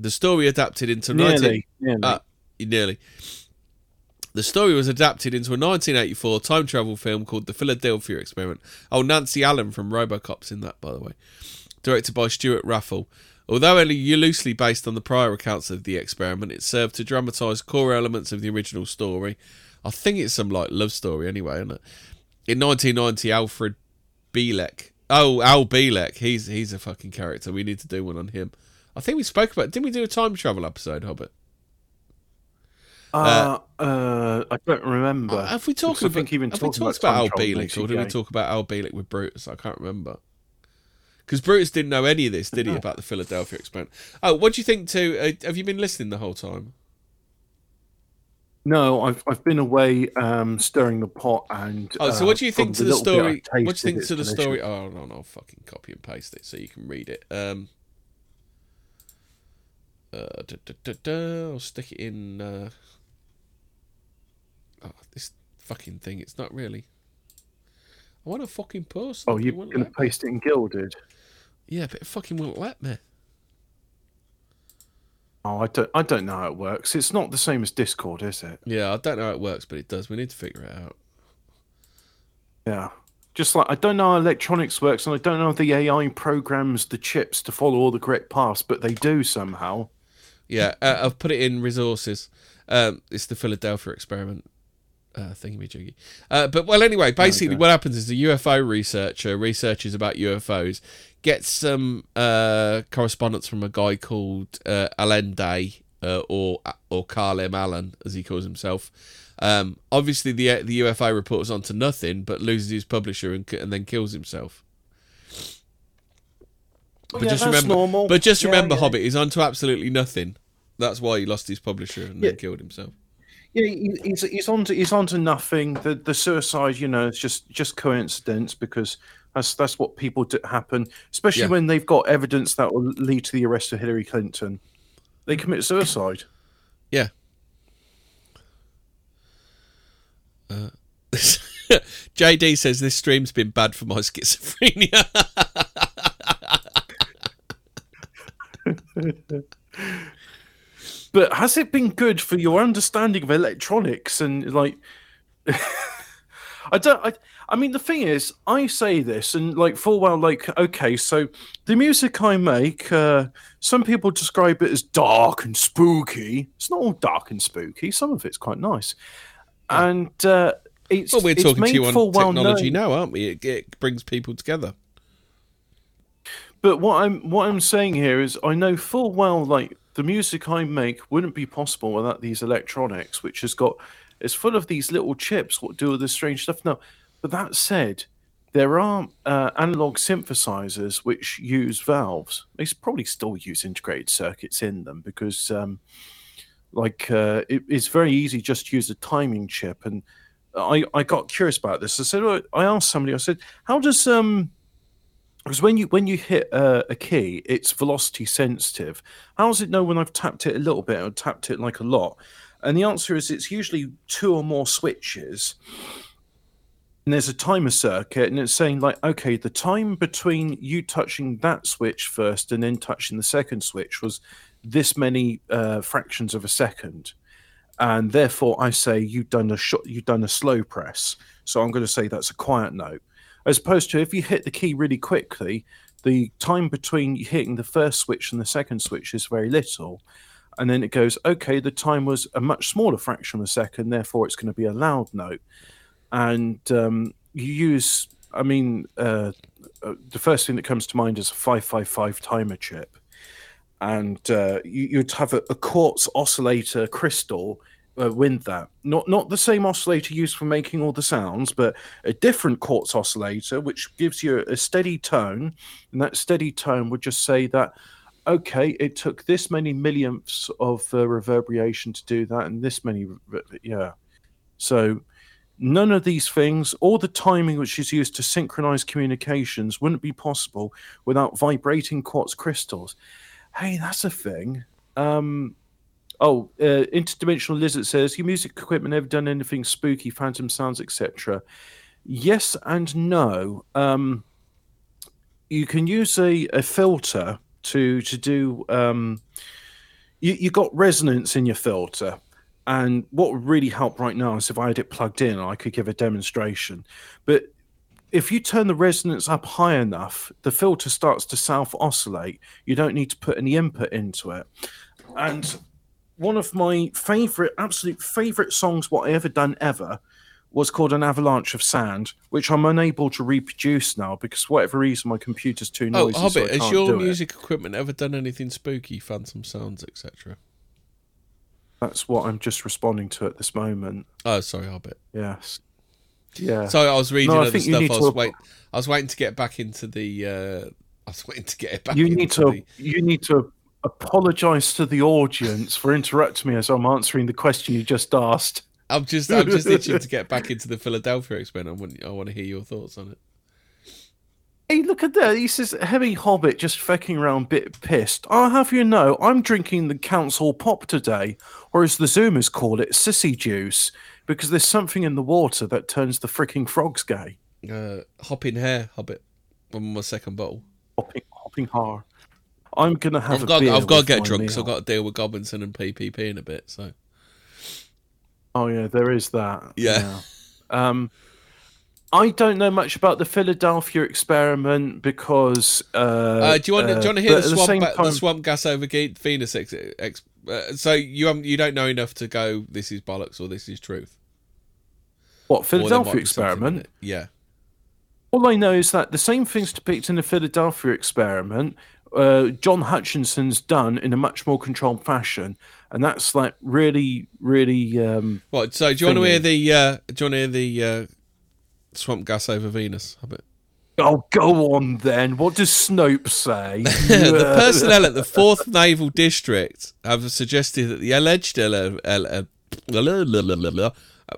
The story adapted into 19... Nearly, nearly. Ah, nearly. The story was adapted into a 1984 time travel film called The Philadelphia Experiment. Oh, Nancy Allen from Robocop's in that, by the way. Directed by Stewart Raffill. Although only loosely based on the prior accounts of the experiment, it served to dramatise core elements of the original story. I think it's some like love story anyway, isn't it? In 1990, Alfred Bielek. Oh, Al Bielek. He's he's a fucking character. We need to do one on him. I think we spoke about. Didn't we do a time travel episode, Hobbit? Uh, uh, I don't remember. Uh, have we talked I about, think even have we talked about about, Al Bielek, or did we talk about Al Bielek with Brutus? I can't remember. Because Brutus didn't know any of this, did he, about the Philadelphia experiment? Oh, what do you think? To uh, have you been listening the whole time? No, I've I've been away um, stirring the pot and. Oh, so uh, what do you think to the little bit I've story? What do you think to the delicious. story? Oh no, no, fucking copy and paste it so you can read it. Um, uh, da, da, da, da, I'll stick it in. Uh, oh, this fucking thing. It's not really. I want to fucking post. Oh, you're going to paste it in Guilded? Yeah, but it fucking won't let me. Oh, I don't. I don't know how it works. It's not the same as Discord, is it? Yeah, I don't know how it works, but it does. We need to figure it out. Yeah. Just like I don't know how electronics works, and I don't know if the AI programs the chips to follow all the correct paths, but they do somehow. Yeah, uh, I've put it in resources. Um, it's the Philadelphia experiment uh, thingy Uh, but well, anyway, basically, Okay. what happens is the UFO researcher researches about UFOs, gets some uh, correspondence from a guy called uh, Allende uh, or or Carl M. Allen, as he calls himself. Um, obviously, the the UFO reports onto nothing, but loses his publisher and, and then kills himself. But yeah, just that's remember, normal. but just remember, yeah. Hobbit is onto absolutely nothing. That's why he lost his publisher and then killed himself. Yeah, he, he's he's on to he's on to nothing. The the suicide, you know, it's just just coincidence because that's that's what people do happen, especially Yeah. when they've got evidence that will lead to the arrest of Hillary Clinton. They commit suicide. Yeah. Uh, JD says this stream's been bad for my schizophrenia. But has it been good for your understanding of electronics and like? I don't. I, I mean, the thing is, I say this and like full well, like okay, so the music I make, uh, some people describe it as dark and spooky. It's not all dark and spooky. Some of it's quite nice, and uh, it's well, we're it's talking to you on full well technology now, aren't we? It, it brings people together. But what I'm what I'm saying here is I know full well like the music I make wouldn't be possible without these electronics, which has got it's full of these little chips what do all this strange stuff. No, but that said, there are uh, analog synthesizers which use valves. They probably still use integrated circuits in them because um, like uh, it, it's very easy just to use a timing chip and I, I got curious about this. I said, "Oh," I asked somebody, I said, how does um because when you when you hit uh, a key, it's velocity sensitive. How does it know when I've tapped it a little bit or tapped it like a lot? And the answer is it's usually two or more switches. And there's a timer circuit, and it's saying, like, okay, the time between you touching that switch first and then touching the second switch was this many uh, fractions of a second. And therefore, I say you've done a shot, you've done a slow press. So I'm going to say that's a quiet note. As opposed to if you hit the key really quickly, the time between hitting the first switch and the second switch is very little. And then it goes, okay, the time was a much smaller fraction of a second, therefore it's going to be a loud note. And um, you use, I mean, uh, uh, the first thing that comes to mind is a 555 timer chip. And uh, you, you'd have a, a quartz oscillator crystal uh, with that. Not not the same oscillator used for making all the sounds, but a different quartz oscillator which gives you a steady tone, and that steady tone would just say that. Okay, it took this many millionths of uh, reverberation to do that, and this many, yeah. So, none of these things, or the timing which is used to synchronize communications, wouldn't be possible without vibrating quartz crystals. Hey, that's a thing. Um, Oh, uh, Interdimensional Lizard says, Your music equipment ever done anything spooky, phantom sounds, etc.? Yes and no. Um, you can use a, a filter to to do. Um, you you got resonance in your filter, and what would really help right now is if I had it plugged in, I could give a demonstration. But if you turn the resonance up high enough, the filter starts to self oscillate. You don't need to put any input into it, and one of my favorite, absolute favorite songs what I ever done ever was called an avalanche of sand, which I'm unable to reproduce now because for whatever reason my computer's too Oh, noisy. so Hobbit, I has your do it. music equipment ever done anything spooky, phantom sounds, etc.? That's what I'm just responding to at this moment. Oh, sorry, Hobbit. Yes. Yeah. Sorry, I was reading No, I other stuff. I was to- wait. I was waiting to get back into the. Uh, I was waiting to get it back. you need to The, you need to apologize to the audience for interrupting me as I'm answering the question you just asked. I'm just. I'm just itching to get back into the Philadelphia experiment. I want. I want to hear your thoughts on it. Hey, look at that. He says, Heavy Hobbit just fecking around, bit pissed. I'll have you know, I'm drinking the Council Pop today, or as the Zoomers call it, sissy juice, because there's something in the water that turns the freaking frogs gay. Uh, hopping hair, Hobbit. On my second bottle. Hopping, hopping hard. I'm going to have I've a got. beer I've got to get drunk. So I've got to deal with Gobinson and PPP in a bit. So Oh, yeah, there is that. Yeah. Yeah. Um, I don't know much about the Philadelphia experiment because. Uh, Uh, do you want to, do you want to hear the swamp, same ba- the swamp gas over Ge- Venus? Ex, ex, uh, so you haven't- you don't know enough to go. This is bollocks or this is truth. What, Or there might Philadelphia be something in experiment? Yeah. All I know is that the same things depicted in the Philadelphia experiment, uh, John Hutchinson's done in a much more controlled fashion, and that's like really, really. Um, Right. So do you want to hear the? Uh, do you want to hear the uh, swamp gas over Venus? Hobbit? oh, go on then. What does Snope say? the personnel at the Fourth Naval District have suggested that the alleged ele- ele-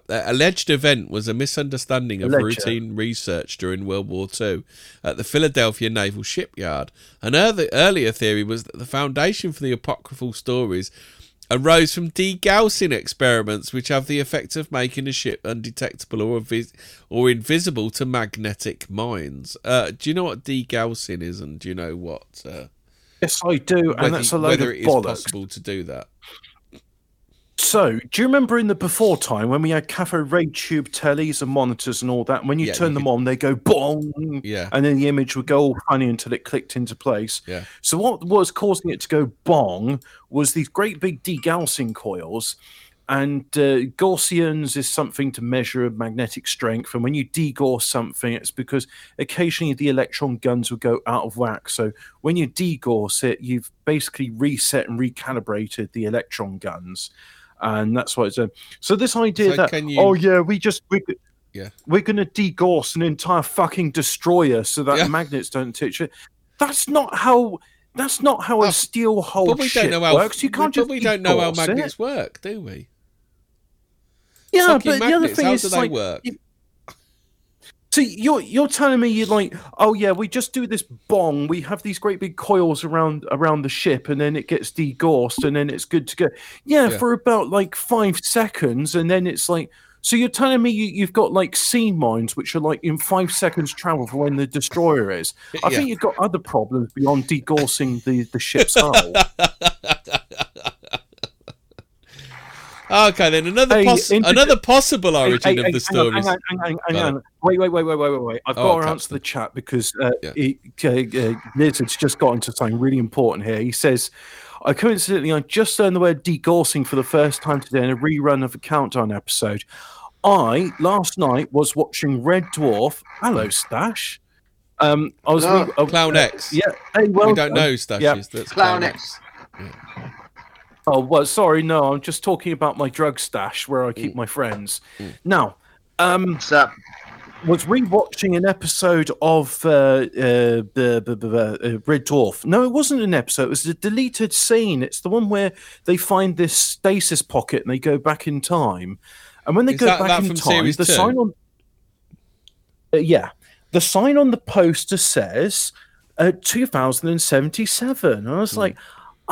alleged event was a misunderstanding of routine research during World War II at the Philadelphia Naval Shipyard. An earlier theory was that the foundation for the apocryphal stories arose from degaussing experiments which have the effect of making a ship undetectable or, vis- or invisible to magnetic mines. Uh, do you know what degaussing is and do you know what... Uh, yes, I do, and that's a load whether of it is bollocks. possible to do that. So, do you remember in the before time when we had cathode ray tube tellies and monitors and all that? And when you Yeah, turn you them could- on, they go bong, Yeah. and then the image would go all funny until it clicked into place. Yeah. So, what was causing it to go bong was these great big degaussing coils. And uh, Gaussians is something to measure magnetic strength. And when you degauss something, it's because occasionally the electron guns will go out of whack. So when you degauss it, you've basically reset and recalibrated the electron guns. And that's what it's done. So this idea So that, you- oh, yeah, we just, we, Yeah. we're going to degauss an entire fucking destroyer so that Yeah. magnets don't touch it. That's not how. That's not how a oh, steel hull But we ship don't know how works. You can't but just. we don't know how degauss it. magnets work, do we? Yeah, but the other thing how is, do they like, work? See, you're you're telling me you're like, oh yeah, we just do this bong. We have these great big coils around around the ship, and then it gets degaussed, and then it's good to go. Yeah, Yeah. for about like five seconds, and then it's like. So you're telling me you, you've got like sea mines, which are like in five seconds travel from when the destroyer is. I Yeah. think you've got other problems beyond degaussing the the ship's hull. Okay, then another Hey, poss- another possible origin Hey, of the story. Hang on, hang on, hang on. Wait, wait, wait, wait, wait, wait, wait. I've Oh, got to Captain. answer the chat because uh, Yeah. he, uh, uh, Lizard's just got into something really important here. He says, I coincidentally, I just learned the word degaussing for the first time today in a rerun of a countdown episode. I, last night, was watching Red Dwarf. Hello, Stash. Um, I was No, re- uh, Clown X. Yeah, hey, well we don't know Stashes. Yeah. That's Clown Clown X. X. Oh, well, sorry, no, I'm just talking about my drug stash where I Mm. keep my friends. Now, um, What's up? Was rewatching an episode of uh, uh, the, the, the uh, Red Dwarf. No, it wasn't an episode. It was a deleted scene. It's the one where they find this stasis pocket and they go back in time. And when they Is go that- back that in time, the two? sign on uh, yeah, the sign on the poster says uh, 2077. And I was Hmm. like.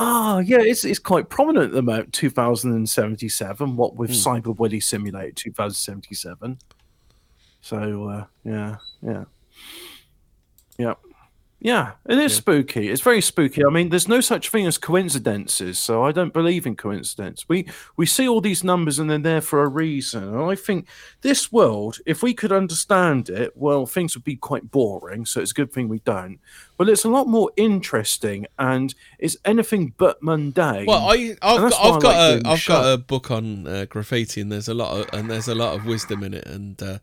Ah, yeah, it's it's quite prominent at the moment. 2077. What with Hmm. Cyber Willy Simulator 2077. So uh, yeah, yeah, yeah, yeah. It is Yeah. spooky. It's very spooky. I mean, there's no such thing as coincidences, so I don't believe in coincidence. We we see all these numbers and they're there for a reason. And I think this world, if we could understand it, well, things would be quite boring. So it's a good thing we don't. But it's a lot more interesting, and it's anything but mundane. Well, I, I've, got, I've got like a I've got a book on uh, graffiti, and there's a lot of and there's a lot of wisdom in it. And uh,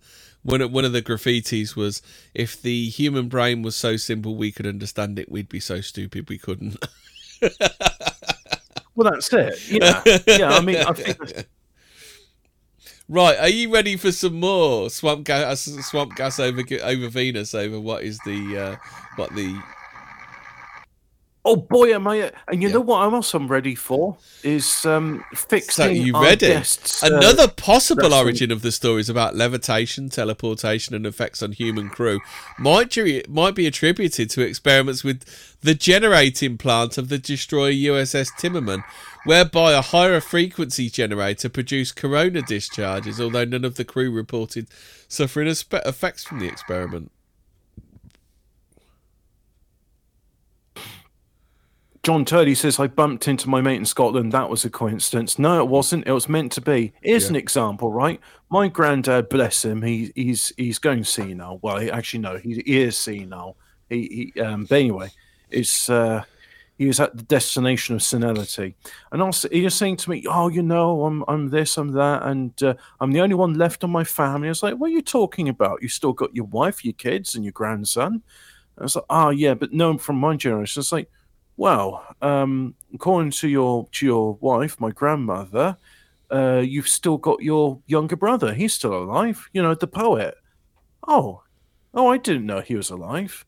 one of, one of the graffitis was, if the human brain was so simple we could understand it, we'd be so stupid we couldn't. well, that's it. Yeah, yeah. I mean, I think Right, are you ready for some more swamp gas? Swamp gas over over Venus over what is the uh, what the Oh boy, am I! And you Yeah. know what? I'm also ready for is um, fixing. So you our it. uh, Another possible wrestling. origin of the story is about levitation, teleportation, and effects on human crew. Might might be attributed to experiments with the generating plant of the destroyer USS Timmerman, whereby a higher frequency generator produced corona discharges, although none of the crew reported suffering effects from the experiment. John Turley says I bumped into my mate in Scotland. That was a coincidence. No, it wasn't. It was meant to be. Here's Yeah. an example, right? My granddad, bless him, he, he's he's going senile. Well, he, actually no, he, he is senile. He, he um, but anyway, it's uh, he was at the destination of senility, and also he was saying to me, "Oh, you know, I'm I'm this, I'm that, and uh, I'm the only one left on my family." I was like, "What are you talking about? You still got your wife, your kids, and your grandson." I was like, "Oh yeah, but no, from my generation." It's like, well, um, according to your to your wife, my grandmother, uh, you've still got your younger brother. He's still alive. You know, the poet. Oh, oh, I didn't know he was alive.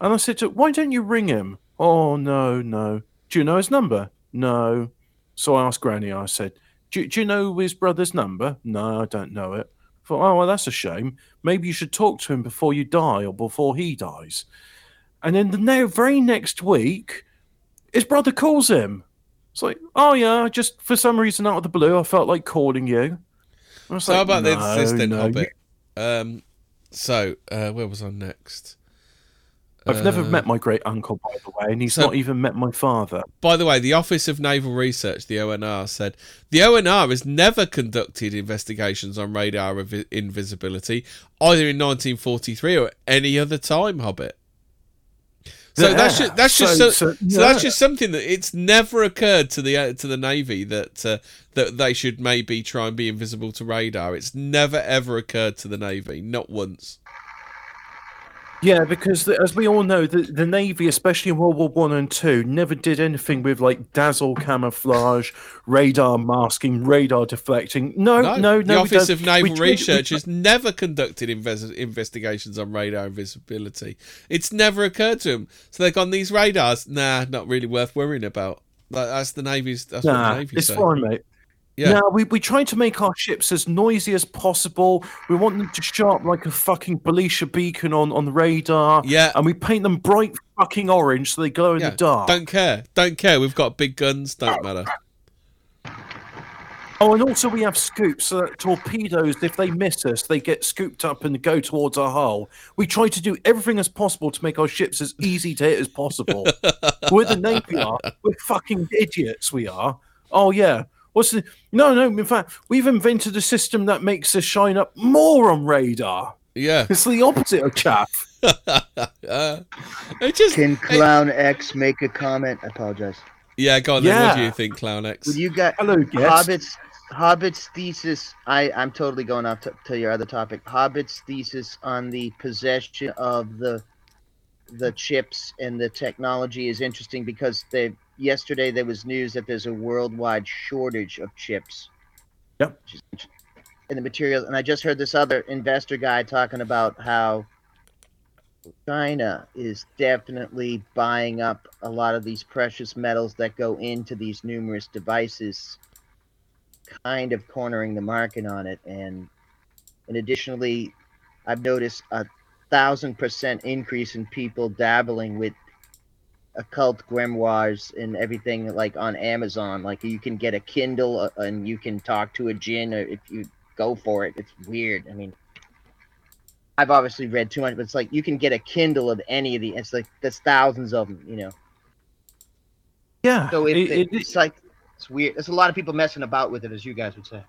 And I said to, why don't you ring him? Oh no, no. Do you know his number? No. So I asked Granny. I said, do, do you know his brother's number? No, I don't know it. I thought, oh well, that's a shame. Maybe you should talk to him before you die or before he dies. And then the very next week, his brother calls him. It's like, oh yeah, just for some reason out of the blue, I felt like calling you. So how about "No, this then, no, Hobbit? Um, so uh, where was I next? I've never Uh, met my great uncle, by the way, and he's so- not even met my father. By the way, the Office of Naval Research, the ONR, said the ONR has never conducted investigations on radar invi- invisibility, either in 1943 or any other time, Hobbit. So Yeah, that's just, that's just so- so, so- so that's just something that it's never occurred to the uh, to the navy that uh, that they should maybe try and be invisible to radar. It's never ever occurred to the navy, not once. Yeah, because the, as we all know, the, the Navy, especially in World War One and Two, never did anything with like dazzle camouflage, radar masking, radar deflecting. No, No, no, no. the Office of Naval We tried- we Research tried- has never conducted inves- investigations on radar invisibility. It's never occurred to them. So they've gone these radars. Nah, not really worth worrying about. That- That's the Navy's. That's what Nah, the Navy it's say. fine, mate. Yeah. No, we, we try to make our ships as noisy as possible. We want them to show up like a fucking Belisha beacon on, on the radar. Yeah. And we paint them bright fucking orange so they glow in Yeah. the dark. Don't care. Don't care. We've got big guns. Don't matter. Oh, and also we have scoops so that torpedoes, if they miss us, they get scooped up and go towards our hull. We try to do everything as possible to make our ships as easy to hit as possible. We're the Navy are. We're fucking idiots, we are. Oh, yeah. What's the. No, no, in fact, we've invented a system that makes us shine up more on radar. Yeah. It's the opposite of chaff. Uh, it just. Can it- Clown X make a comment? I apologize. yeah. Go on. Then. What do you think, Clown X? Would you get Hello, guest. Hobbit's Hobbit's thesis? I I'm totally going off to, to your other topic. Hobbit's thesis on the possession of the the chips and the technology is interesting because they yesterday there was news that there's a worldwide shortage of chips. Yep. Which is int- In the materials, and I just heard this other investor guy talking about how China is definitely buying up a lot of these precious metals that go into these numerous devices, kind of cornering the market on it. And and additionally, I've noticed a thousand percent increase in people dabbling with occult grimoires and everything like on Amazon. Like you can get a Kindle uh, and you can talk to a jinn uh, if you go for it. It's weird. I mean, I've obviously read too much, but it's like you can get a Kindle of any of the. It's like there's thousands of them, you know. Yeah. So it, it- it- it- it's like it's weird. There's a lot of people messing about with it, as you guys would say.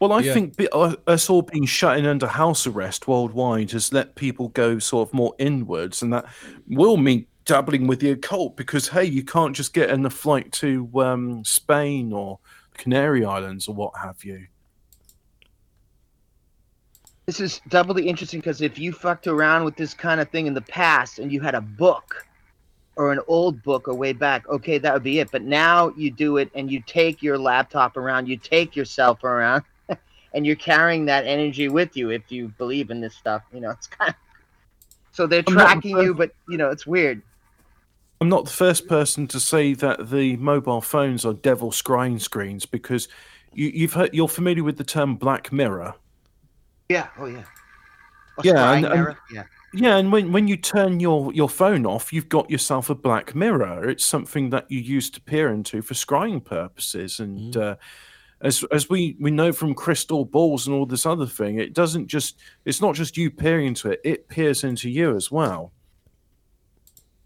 Well, I Yeah. think uh, us all being shut in under house arrest worldwide has let people go sort of more inwards, and that will mean dabbling with the occult because hey, you can't just get in a flight to um, Spain or Canary Islands or what have you. This is doubly interesting because if you fucked around with this kind of thing in the past and you had a book or an old book or way back, okay, that would be it. But now you do it and you take your laptop around, you take yourself around, and you're carrying that energy with you if you believe in this stuff. You know, it's kind of so they're I'm not tracking you, but you know, it's weird. I'm not the first person to say that the mobile phones are devil scrying screens because you, you've heard you're familiar with the term Black Mirror. Yeah. Oh yeah. A Yeah, and- and- mirror? yeah. Yeah, and when, when you turn your, your phone off, you've got yourself a black mirror. It's something that you use to peer into for scrying purposes. And uh, as as we, we know from crystal balls and all this other thing, it doesn't just it's not just you peering into it; it peers into you as well.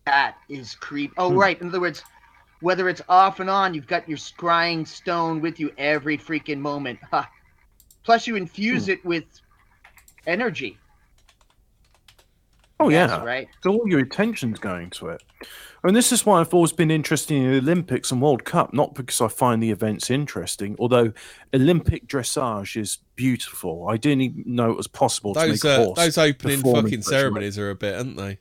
That is creepy. Oh, Hmm. right. In other words, whether it's off and on, you've got your scrying stone with you every freaking moment. Ha. Plus, you Hmm. infuse it with energy. Oh Yes, yeah, right. so all your attention's going to it. And this is why I've always been interested in the Olympics and World Cup, not because I find the events interesting, although Olympic dressage is beautiful. I didn't even know it was possible to Those make a uh, horse. those opening fucking such a way. ceremonies are a bit, aren't they?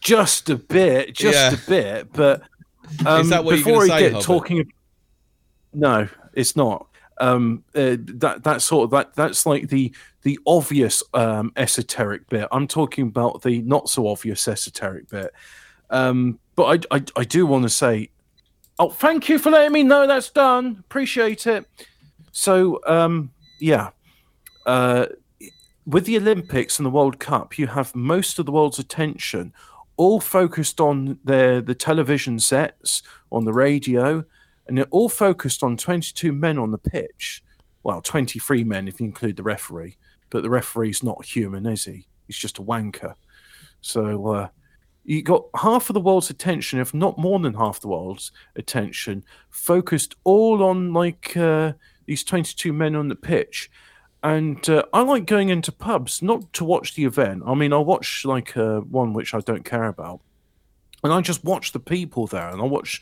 Just a bit, just Yeah. a bit. But um, that what you're before say, get Hobbit? talking, no, it's not. Um, uh, that that sort of that that's like the the obvious um, esoteric bit. I'm talking about the not so obvious esoteric bit. Um, but I, I I do want to say, oh, thank you for letting me know that's done. Appreciate it. So um, yeah. Uh, with the Olympics and the World Cup, you have most of the world's attention all focused on their the television sets, on the radio, and they're all focused on 22 men on the pitch. Well, 23 men if you include the referee, but the referee's not human, is he? He's just a wanker. So uh, you got half of the world's attention, if not more than half the world's attention, focused all on like uh, these 22 men on the pitch. And uh, I like going into pubs not to watch the event. I mean, I'll watch like uh, one which I don't care about, and I just watch the people there, and I watch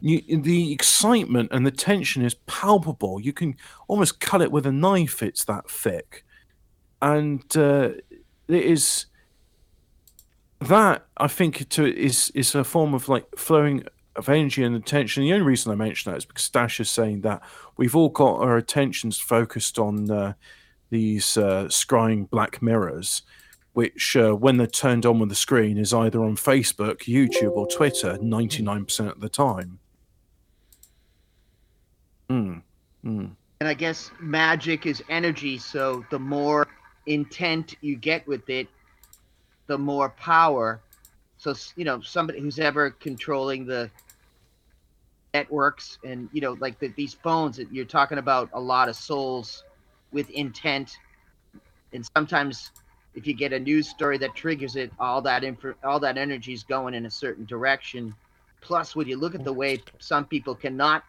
you, the excitement and the tension is palpable. You can almost cut it with a knife; it's that thick, and uh, it is that I think to is is a form of like flowing of energy and attention. The only reason I mention that is because Stash is saying that we've all got our attentions focused on uh, these uh, scrying black mirrors, which, uh, when they're turned on with the screen, is either on Facebook, YouTube, or Twitter 99% of the time. Mm. Mm. and I guess magic is energy. So the more intent you get with it, the more power. So you know, somebody who's ever controlling the networks and you know, like the, these phones, that you're talking about a lot of souls with intent, and sometimes if you get a news story that triggers it, all that info, all that energy is going in a certain direction. Plus, when you look at the way some people cannot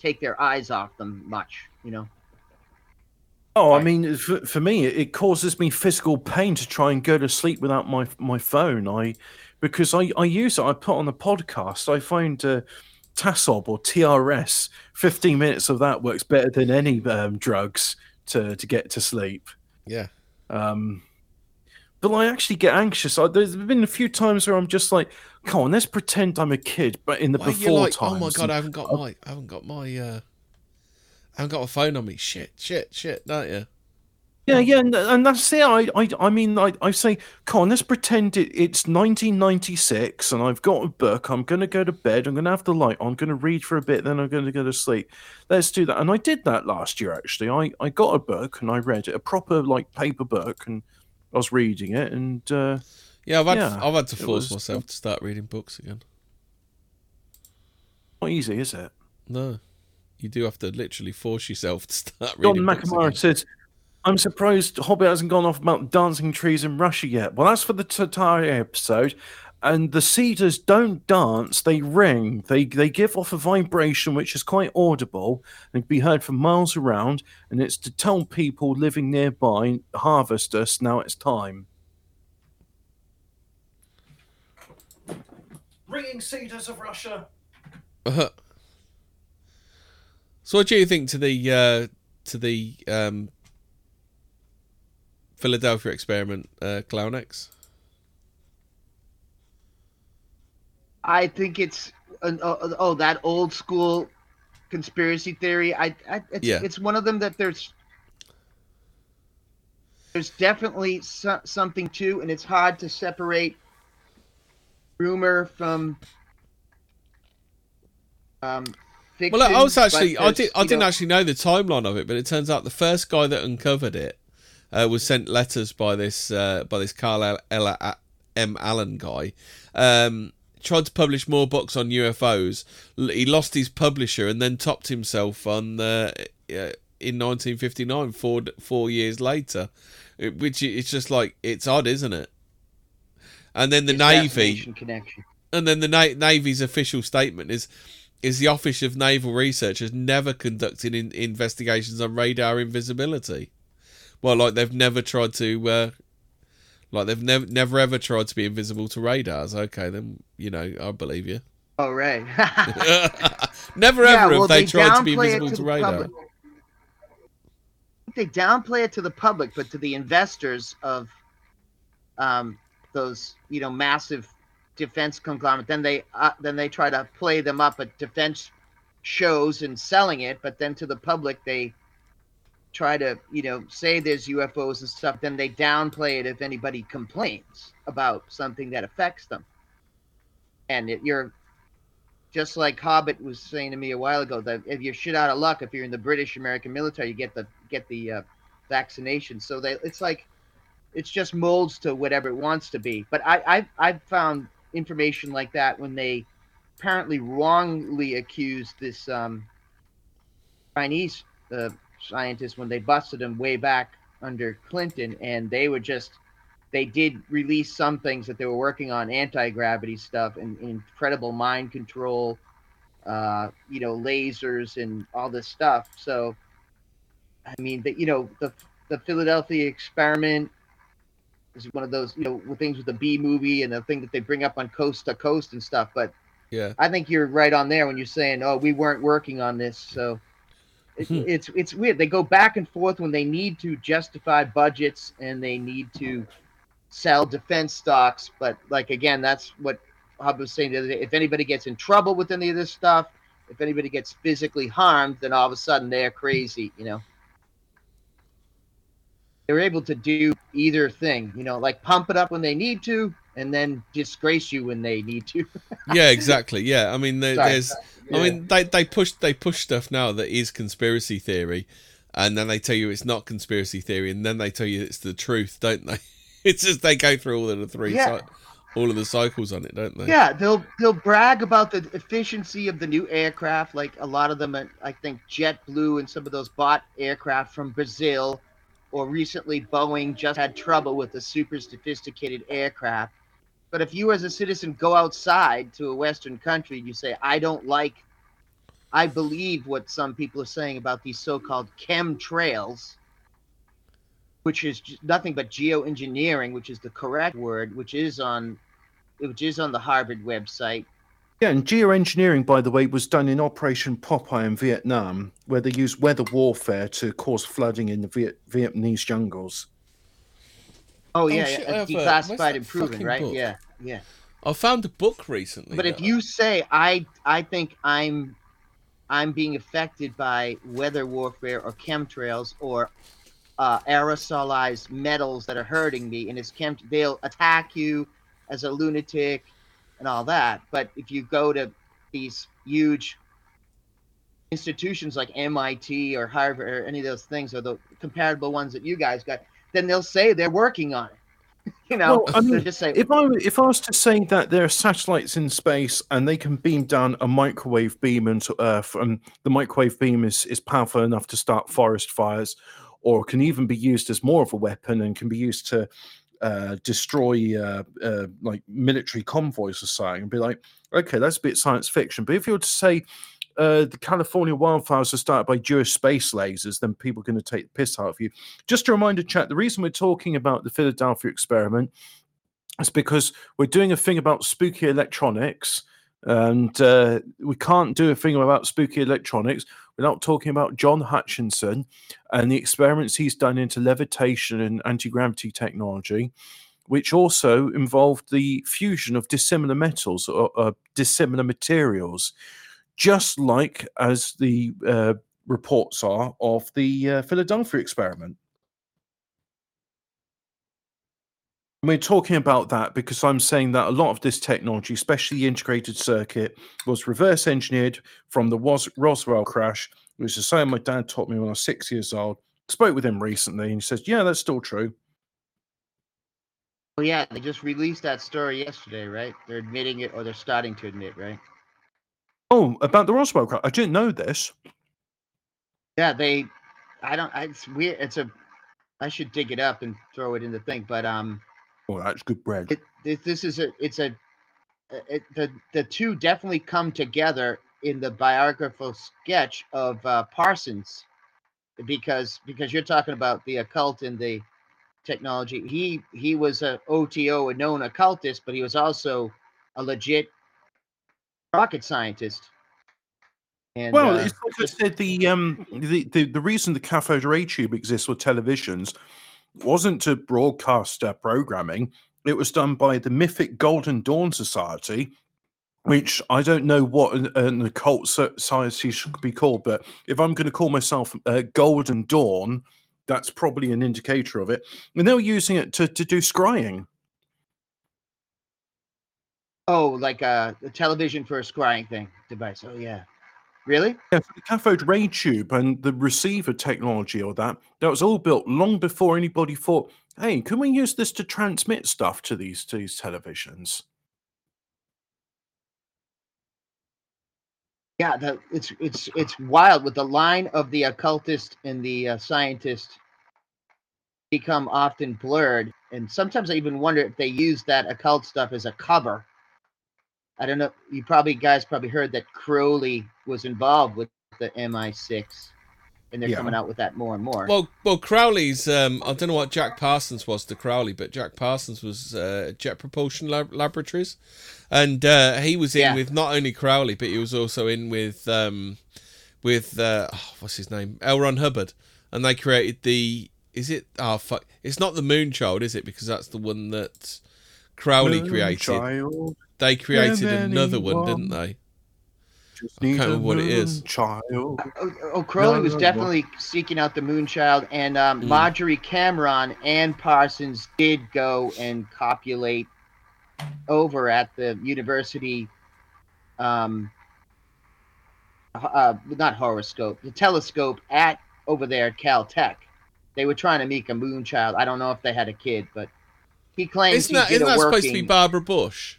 take their eyes off them much, you know. Oh, I mean, for, for me, it- it causes me physical pain to try and go to sleep without my my phone. I because I, I use it. I put on a podcast. I find uh, Tasob or TRS. Fifteen minutes of that works better than any um, drugs to to get to sleep. Yeah. Um, but I actually get anxious. I, there's been a few times where I'm just like, "Come on, let's pretend I'm a kid." But in the Why before like, times, oh my god, I haven't got my, I haven't got my, uh, I haven't got a phone on me. Shit, shit, shit, don't you? Yeah, yeah, and, and that's it. I, I, I mean, I, I say, come on, let's pretend it, it's 1996 and I've got a book. I'm going to go to bed. I'm going to have the light on. I'm going to read for a bit, then I'm going to go to sleep. Let's do that. And I did that last year, actually. I, I got a book and I read it, a proper, like, paper book, and I was reading it. And uh, Yeah, I've had, Yeah, I've had to force was- myself to start reading books again. not easy, is it? No, you do have to literally force yourself to start reading. John McNamara says, I'm surprised Hobbit hasn't gone off about dancing trees in Russia yet. Well, that's for the Tatari episode. And the cedars don't dance, they ring. They they give off a vibration which is quite audible and can be heard for miles around. And it's to tell people living nearby, harvest us, now it's time. Ringing cedars of Russia. Uh-huh. So, what do you think to the uh, to the um, Philadelphia experiment, uh, Clown X? I think it's an, oh, oh that old school conspiracy theory. I, I it's, Yeah. it's one of them that there's there's definitely so, something to, and it's hard to separate rumor from um, fiction. Well, I was actually I did I didn't know- actually know the timeline of it, but it turns out the first guy that uncovered it uh, was sent letters by this uh, by this Carl Ella M Allen guy. Um, tried to publish more books on UFOs. He lost his publisher and then topped himself on uh, uh, in 1959, four four years later. It- Which it's just like it's odd, isn't it? And then the the navy, connection. and then the Na- Navy's official statement is is the Office of Naval Research has never conducted in- investigations on radar invisibility. Well, like they've never tried to, uh, like they've never never ever tried to be invisible to radars. Okay, then you know I believe you. Oh right. never Yeah, ever well, have they, they tried to be invisible to to, radar. public. they downplay it to the public, but to the investors of um, those, you know, massive defense conglomerate, then they uh, then they try to play them up at defense shows and selling it, but then to the public they try to, you know, say there's UFOs and stuff. Then they downplay it if anybody complains about something that affects them, and it, you're just like Hobbit was saying to me a while ago that if you're shit out of luck, if you're in the British American military, you get the get the uh, vaccination. So they, it's like it's just molds to whatever it wants to be. But I I I've found information like that when they apparently wrongly accused this um, Chinese uh, scientist when they busted them way back under Clinton, and they were just they did release some things that they were working on anti-gravity stuff and, and incredible mind control uh, you know lasers and all this stuff so i mean that you know the the philadelphia experiment is one of those you know with things with the b movie and the thing that they bring up on coast to coast and stuff but Yeah, I think you're right on there when you're saying, "Oh, we weren't working on this." So Hmm. it's it's weird. They go back and forth when they need to justify budgets and they need to sell defense stocks. But like again, that's what Hub was saying the other day. If anybody gets in trouble with any of this stuff, if anybody gets physically harmed, then all of a sudden they're crazy. You know, they're able to do either thing. You know, like pump it up when they need to, and then disgrace you when they need to. yeah, exactly. Yeah, I mean, there, Sorry. there's. I mean, they they push they push stuff now that is conspiracy theory, and then they tell you it's not conspiracy theory, and then they tell you it's the truth, don't they? It's just they go through all of the three, Yeah. cy- all of the cycles on it, don't they? Yeah, they'll they'll brag about the efficiency of the new aircraft. Like a lot of them, I think JetBlue and some of those bought aircraft from Brazil, or recently Boeing just had trouble with a super sophisticated aircraft. But if you, as a citizen, go outside to a Western country and you say, "I don't like," I believe what some people are saying about these so-called chemtrails, which is nothing but geoengineering, which is the correct word, which is on which is on the Harvard website. Yeah, and geoengineering, by the way, was done in Operation Popeye in Vietnam, where they used weather warfare to cause flooding in the Viet- Vietnamese jungles. Oh Oh, yeah, shit, yeah have it's a- where's declassified and proven, right? book? Yeah, yeah. I found a book recently. But if you say I, I think I'm, I'm being affected by weather warfare or chemtrails or uh, aerosolized metals that are hurting me, and it's chem, they'll attack you as a lunatic and all that. But if you go to these huge institutions like MIT or Harvard or any of those things, or the comparable ones that you guys got, then they'll say they're working on it. You know, Well, I mean, just say, If I if I was to say that there are satellites in space and they can beam down a microwave beam into Earth, and the microwave beam is, is powerful enough to start forest fires, or can even be used as more of a weapon and can be used to uh, destroy uh, uh, like military convoys or something, and be like, okay, that's a bit science fiction. But if you were to say uh, the California wildfires are started by Jewish space lasers, then people are going to take the piss out of you. Just a reminder, chat. The reason we're talking about the Philadelphia experiment is because we're doing a thing about spooky electronics, and uh, we can't do a thing about spooky electronics without talking about John Hutchison and the experiments he's done into levitation and anti gravity technology. Which also involved the fusion of dissimilar metals or uh, dissimilar materials, just like as the uh, reports are of the uh, Philadelphia experiment. And we're talking about that because I'm saying that a lot of this technology, especially the integrated circuit, was reverse engineered from the Was- Roswell crash, which is something my dad taught me when I was six years old. Spoke with him recently, and he says, "Yeah, that's still true." Oh yeah, they just released that story yesterday, right? They're admitting it, or they're starting to admit, right? Oh, about the Roswell crash, I didn't know this. Yeah, they. I don't. I, it's weird. It's a. I should dig it up and throw it in the thing, but um, Oh, that's good bread. it, it this is a. It's a. It, the the two definitely come together in the biographical sketch of uh, Parsons, because because you're talking about the occult and the technology. He he was a OTO, a known occultist, but he was also a legit rocket scientist. And, Well, uh, it's like I said, the um the, the the reason the cathode ray tube exists with televisions wasn't to broadcast uh, programming. It was done by the mythic Golden Dawn Society, which I don't know what an, an occult society should be called, but if I'm going to call myself uh, Golden Dawn, that's probably an indicator of it. And they were using it to, to do scrying. Oh, like a, the television for a scrying thing device. Oh yeah, really? Yeah, for the cathode ray tube and the receiver technology or that, that was all built long before anybody thought, hey, can we use this to transmit stuff to these to these televisions? Yeah, the, it's it's it's wild with the line of the occultist and the uh, scientist become often blurred, and sometimes I even wonder if they use that occult stuff as a cover. I don't know. You probably guys probably heard that Crowley was involved with the MI6, and they're Yeah. coming out with that more and more. Well, well, Crowley's. Um, I don't know what Jack Parsons was to Crowley, but Jack Parsons was uh, Jet Propulsion Lab- Laboratories, and uh, he was in Yeah. with not only Crowley, but he was also in with um, with uh, oh, what's his name, L. Ron Hubbard, and they created the. Is it? Oh fuck! It's not the Moonchild, is it? Because that's the one that Crowley created. Child, They created another one, didn't they? I can't need remember what it is. Child. Oh, oh, Crowley was no, no. definitely seeking out the Moonchild, and um, Mm. Marjorie Cameron and Parsons did go and copulate over at the university, um, uh, not horoscope, the telescope at over there at Caltech. They were trying to make a moon child. I don't know if they had a kid, but he claims Isn't he that, did isn't a that working. supposed to be Barbara Bush?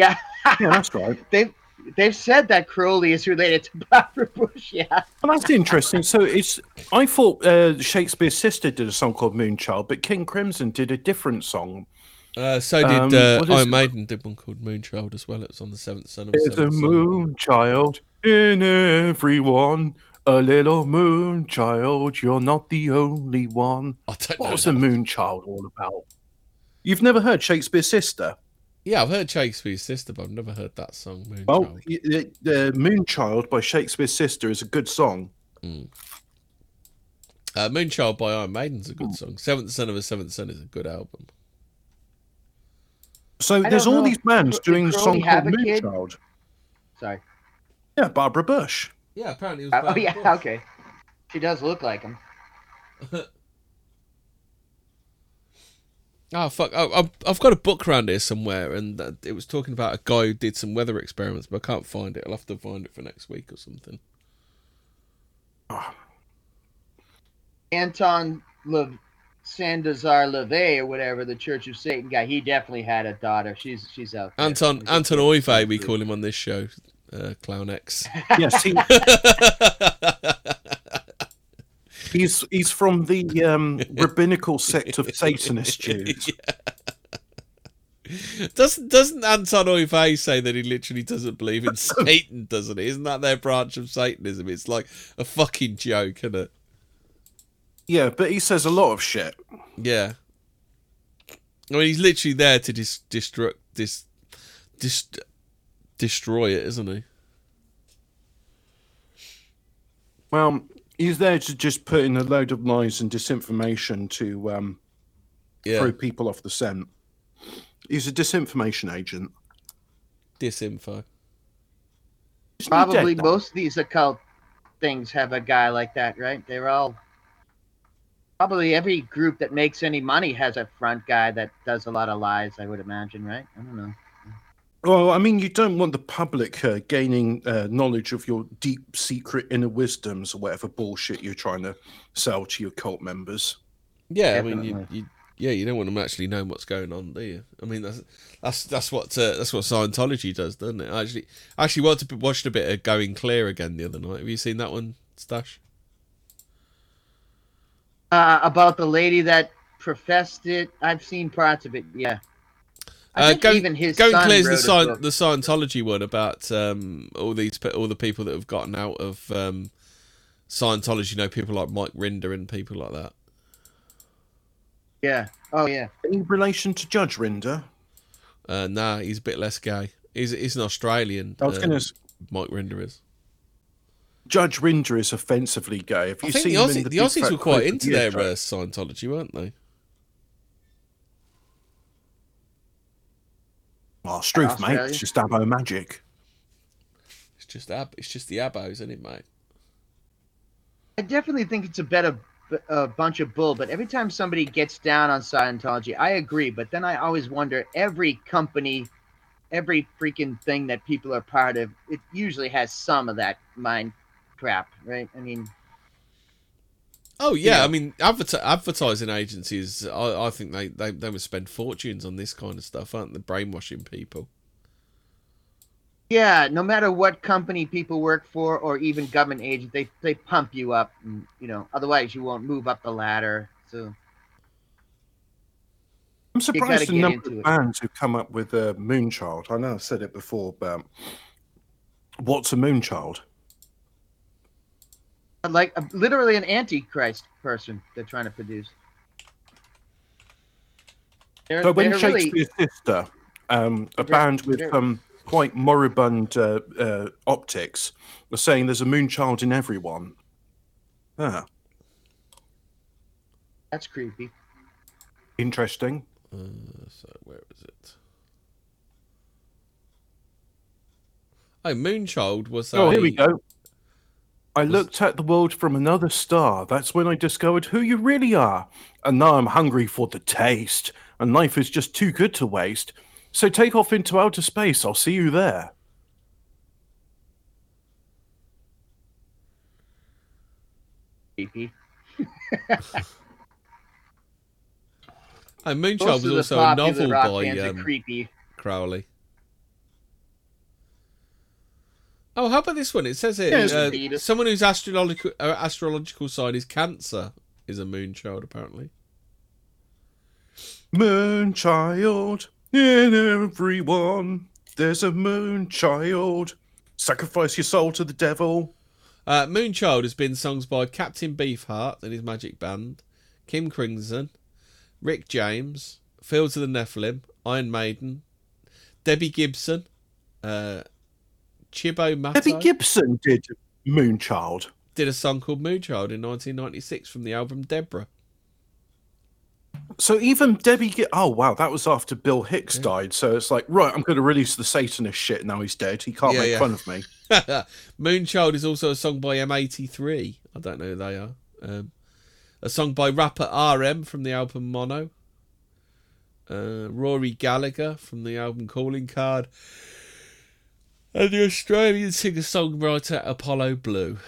Yeah, Yeah, that's right. they've they've said that Crowley is related to Barbara Bush. Yeah, Well, that's interesting. So it's. I thought uh, Shakespeare's sister did a song called Moonchild, but King Crimson did a different song. Uh, so did Um, uh, Iron it? Maiden did one called Moonchild as well. It was on the seventh son of There's a Seventh Son. moon in everyone. A little moon child, you're not the only one. I don't What was the moon child all about? You've never heard Shakespeare's sister? Yeah, I've heard Shakespeare's sister, but I've never heard that song, Moonchild. Well, the, the Moon Child by Shakespeare's sister is a good song. Uh, Moonchild by Iron Maiden's a good song. Seventh Son of a Seventh Son is a good album. So don't there's all know. these bands Did doing a song have called a Moon sorry. Yeah, Barbara Bush. Yeah, apparently it was. Uh, oh yeah, Bush. okay. She does look like him. Oh fuck! I, I've, I've got a book around here somewhere, and it was talking about a guy who did some weather experiments, but I can't find it. I'll have to find it for next week or something. Anton Le Sandazar LaVey or whatever, the Church of Satan guy, he definitely had a daughter. She's she's out there. Anton She's Anton a- Oy Vey, we call him on this show, uh, Clown X. Yes, he, he's he's from the um, rabbinical sect of Satanist Jews. doesn't doesn't Anton Oy Vey say that he literally doesn't believe in Satan? Doesn't he? Isn't that their branch of Satanism? It's like a fucking joke, isn't it? Yeah, but he says a lot of shit. Yeah. I mean, he's literally there to dis- destruct dis- dis- destroy it, isn't he? Well, he's there to just put in a load of lies and disinformation to um, Yeah. throw people off the scent. He's a disinformation agent. Disinfo. Isn't Probably dead most of these occult things have a guy like that, right? They're all probably every group that makes any money has a front guy that does a lot of lies. I would imagine, right? I don't know. Well, I mean, you don't want the public uh, gaining uh, knowledge of your deep secret inner wisdoms or whatever bullshit you're trying to sell to your cult members. Yeah, I mean, you, you, yeah, you don't want them actually knowing what's going on, do you? I mean, that's that's that's what uh, that's what Scientology does, doesn't it? I actually, I actually watched a bit, watched a bit of Going Clear again the other night. Have you seen that one, Stash? Uh, about the lady that professed it, I've seen parts of it. Yeah. I Uh, think Going, even his Going son Clear's the, wrote a Sci- book. the Scientology one about um, all these all the people that have gotten out of um, Scientology. You know, people like Mike Rinder and people like that. Yeah. Oh yeah. In relation to Judge Rinder, Uh, nah, he's a bit less gay. He's he's an Australian. I was uh, going to. Mike Rinder is. Judge Rinder is offensively gay. Have you I think seen the, him Aussie, in the Big Aussies were quite into their Year uh. Scientology, weren't they? Oh, Struth, mate. It's just Abo magic. It's just ab- it's just the abos, isn't it, mate? I definitely think it's a better a bunch of bull. But every time somebody gets down on Scientology, I agree. But then I always wonder: every company, every freaking thing that people are part of, it usually has some of that mind crap, right? I mean, Oh yeah, Yeah. I mean, adver- advertising agencies. I, I think they, they they would spend fortunes on this kind of stuff, aren't they? Brainwashing people. yeah. No matter what company people work for, or even government agent, they they pump you up, and, you know. Otherwise, you won't move up the ladder. So I'm surprised the number of bands who come up with a Moonchild. I know I've said it before, but um, what's a Moonchild? Like uh, literally an antichrist person they're trying to produce. They're, But when they're really- Shakespeare's sister, um, a band with they're- um, quite moribund uh, uh, optics, was saying there's a Moonchild in everyone. Ah, that's creepy. interesting. Uh, so where is it? Oh, Moonchild was. Oh, a- here we go. I looked at the world from another star. That's when I discovered who you really are. And now I'm hungry for the taste. and life is just too good to waste. So take off into outer space. I'll see you there. Creepy. And Moonchild was also a novel by um, creepy. Crowley. Oh, how about this one? It says here Yes, uh, someone whose astrological uh, astrological sign is Cancer is a Moonchild, apparently. Moonchild in everyone. There's a moonchild. Sacrifice your soul to the devil. Uh, Moonchild has been songs by Captain Beefheart and his magic band, King Crimson, Rick James, Fields of the Nephilim, Iron Maiden, Debbie Gibson, uh, Cibo Matto Debbie Gibson did Moonchild. did a song called Moonchild in 1996 from the album Deborah. So even Debbie, oh wow, that was after Bill Hicks died. So it's like, right, I'm going to release the Satanist shit. Now he's dead. He can't Yeah, make yeah. fun of me. Moonchild is also a song by M83. I don't know who they are. Um, a song by rapper RM from the album Mono. Uh, Rory Gallagher from the album Calling Card. And the Australian singer-songwriter Apollo Blue.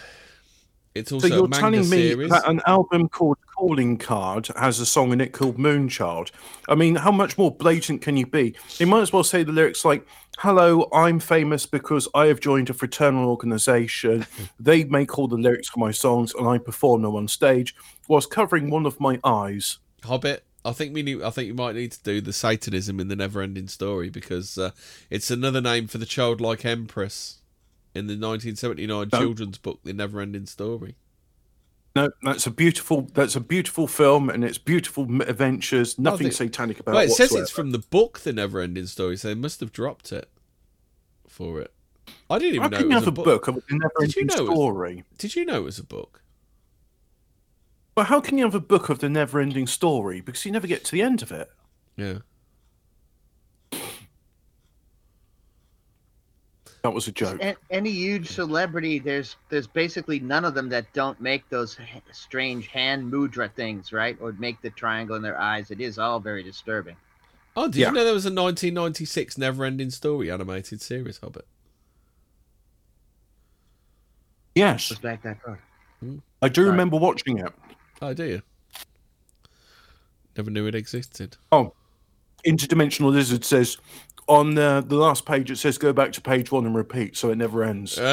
It's also So you're a manga telling me series. that an album called Calling Card has a song in it called Moonchild. I mean, how much more blatant can you be? You might as well say the lyrics like, Hello, I'm famous because I have joined a fraternal organization. they make all the lyrics for my songs and I perform them on stage whilst covering one of my eyes. Hobbit. I think we need. I think you might need to do the Satanism in the Never-Ending Story because uh, it's another name for the childlike empress in the 1979 No. children's book, The Never-Ending Story. No, that's a beautiful. That's a beautiful film, and it's beautiful adventures. Nothing think- satanic about Well, it. it says it's from the book, The Never-Ending Story, so they must have dropped it for it. I didn't even know it was have a book. book of Did you know it was- Did you know it was a book? Well, how can you have a book of the never ending story? Because you never get to the end of it. Yeah. That was a joke. Any huge celebrity, there's there's basically none of them that don't make those strange hand mudra things, right? Or make the triangle in their eyes. It is all very disturbing. Oh, did Yeah. you know there was a 1996 Never-Ending Story animated series, Hobbit? Yes, back that far. Hmm. I do Right. remember watching it. Oh, do you? Never knew it existed. Oh, Interdimensional Lizard says on uh, the last page it says go back to page one and repeat, so it never ends.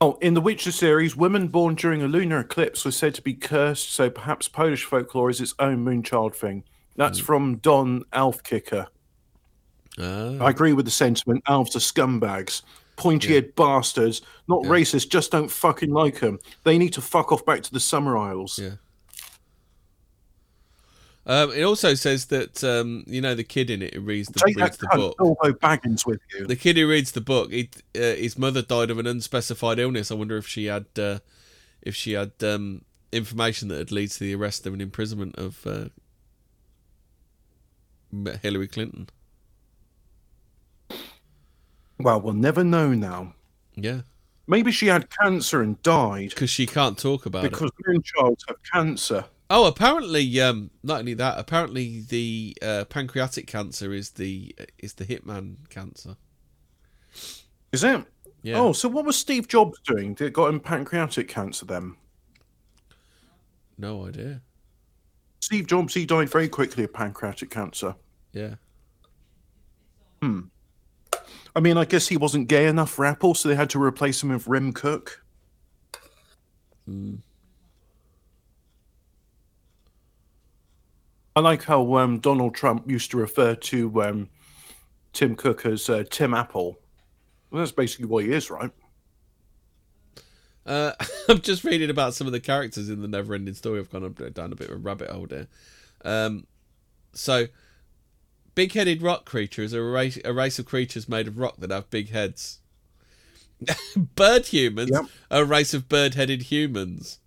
Oh, in the Witcher series, women born during a lunar eclipse were said to be cursed, so perhaps Polish folklore is its own moonchild thing. That's from Don Alfkicker. Ah. I agree with the sentiment. Elves are scumbags, pointy-eared bastards, not Yeah. racist. Just don't fucking like them. They need to fuck off back to the Summer Isles. Yeah. Um, it also says that um, you know the kid in it who reads the, Take reads the book. Bilbo Baggins with you. The kid who reads the book, he, uh, his mother died of an unspecified illness. I wonder if she had, uh, if she had um, information that would lead to the arrest and imprisonment of uh, Hillary Clinton. Well, we'll never know now. Yeah, Maybe she had cancer and died because she can't talk about it. because moonchilds have cancer. Oh, apparently, um, not only that, apparently the uh, pancreatic cancer is the is the hitman cancer. Is it? Yeah. Oh, so what was Steve Jobs doing? Did it got him pancreatic cancer then? No idea. Steve Jobs, he died very quickly of pancreatic cancer. Yeah. I mean, I guess he wasn't gay enough for Apple, so they had to replace him with Rim Cook. I like how um, Donald Trump used to refer to um, Tim Cook as uh, Tim Apple. Well, that's basically what he is, right? Uh, I'm just reading about some of the characters in the Neverending Story. I've gone down a bit of a rabbit hole there. Um, so, big-headed rock creature is a race, a race of creatures made of rock that have big heads. bird humans Yep. are a race of bird-headed humans.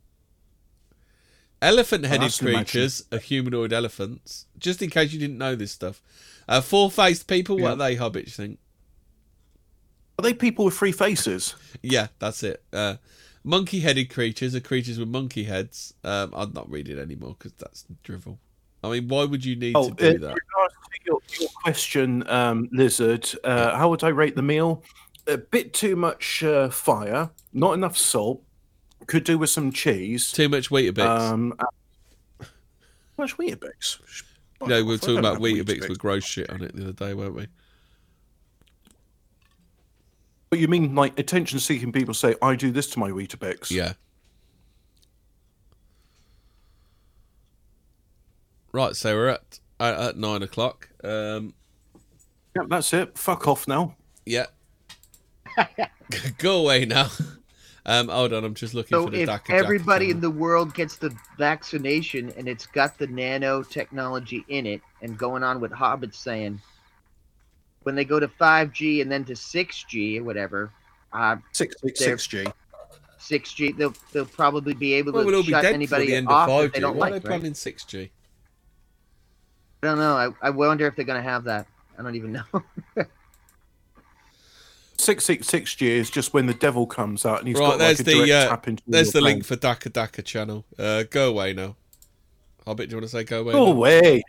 Elephant-headed that's creatures are humanoid elephants. Just in case you didn't know this stuff. Uh, four-faced people, what are they, hobbits think? Are they people with three faces? Yeah, that's it. Uh, Monkey-headed creatures are creatures with monkey heads. Um, I'm not reading anymore because that's drivel. I mean, why would you need Oh, to do in that? to your, your question, um, Lizard, uh, how would I rate the meal? A bit too much uh, fire, not enough salt. Could do with some cheese. Too much Weetabix. Um, uh, how much Weetabix? no, we were talking about have Weetabix with gross shit on it the other day, weren't we? But you mean like attention-seeking people say, "I do this to my Weetabix"? Yeah. Right, so we're at at, at nine o'clock. Um, Yep, that's it. Fuck off now. yeah. Go away now. Um, hold on, I'm just looking So for the if Daka everybody Jaka in the world gets the vaccination and it's got the nanotechnology in it, and going on with Hobbit's saying, when they go to 5G and then to 6G or whatever, uh, Six six six G. 6G, they'll they'll probably be able Well, to we'll be shut anybody the of off that 5G. they don't Why are like. they Right? planning 6G? I don't know. I, I wonder if they're going to have that. I don't even know. Six six six years just when the devil comes out and he's Right, got there's like a the, direct uh, tap into There's your the link for Daka Daka channel. Uh, go away now. Hobbit, do you want to say go away? Go now? away.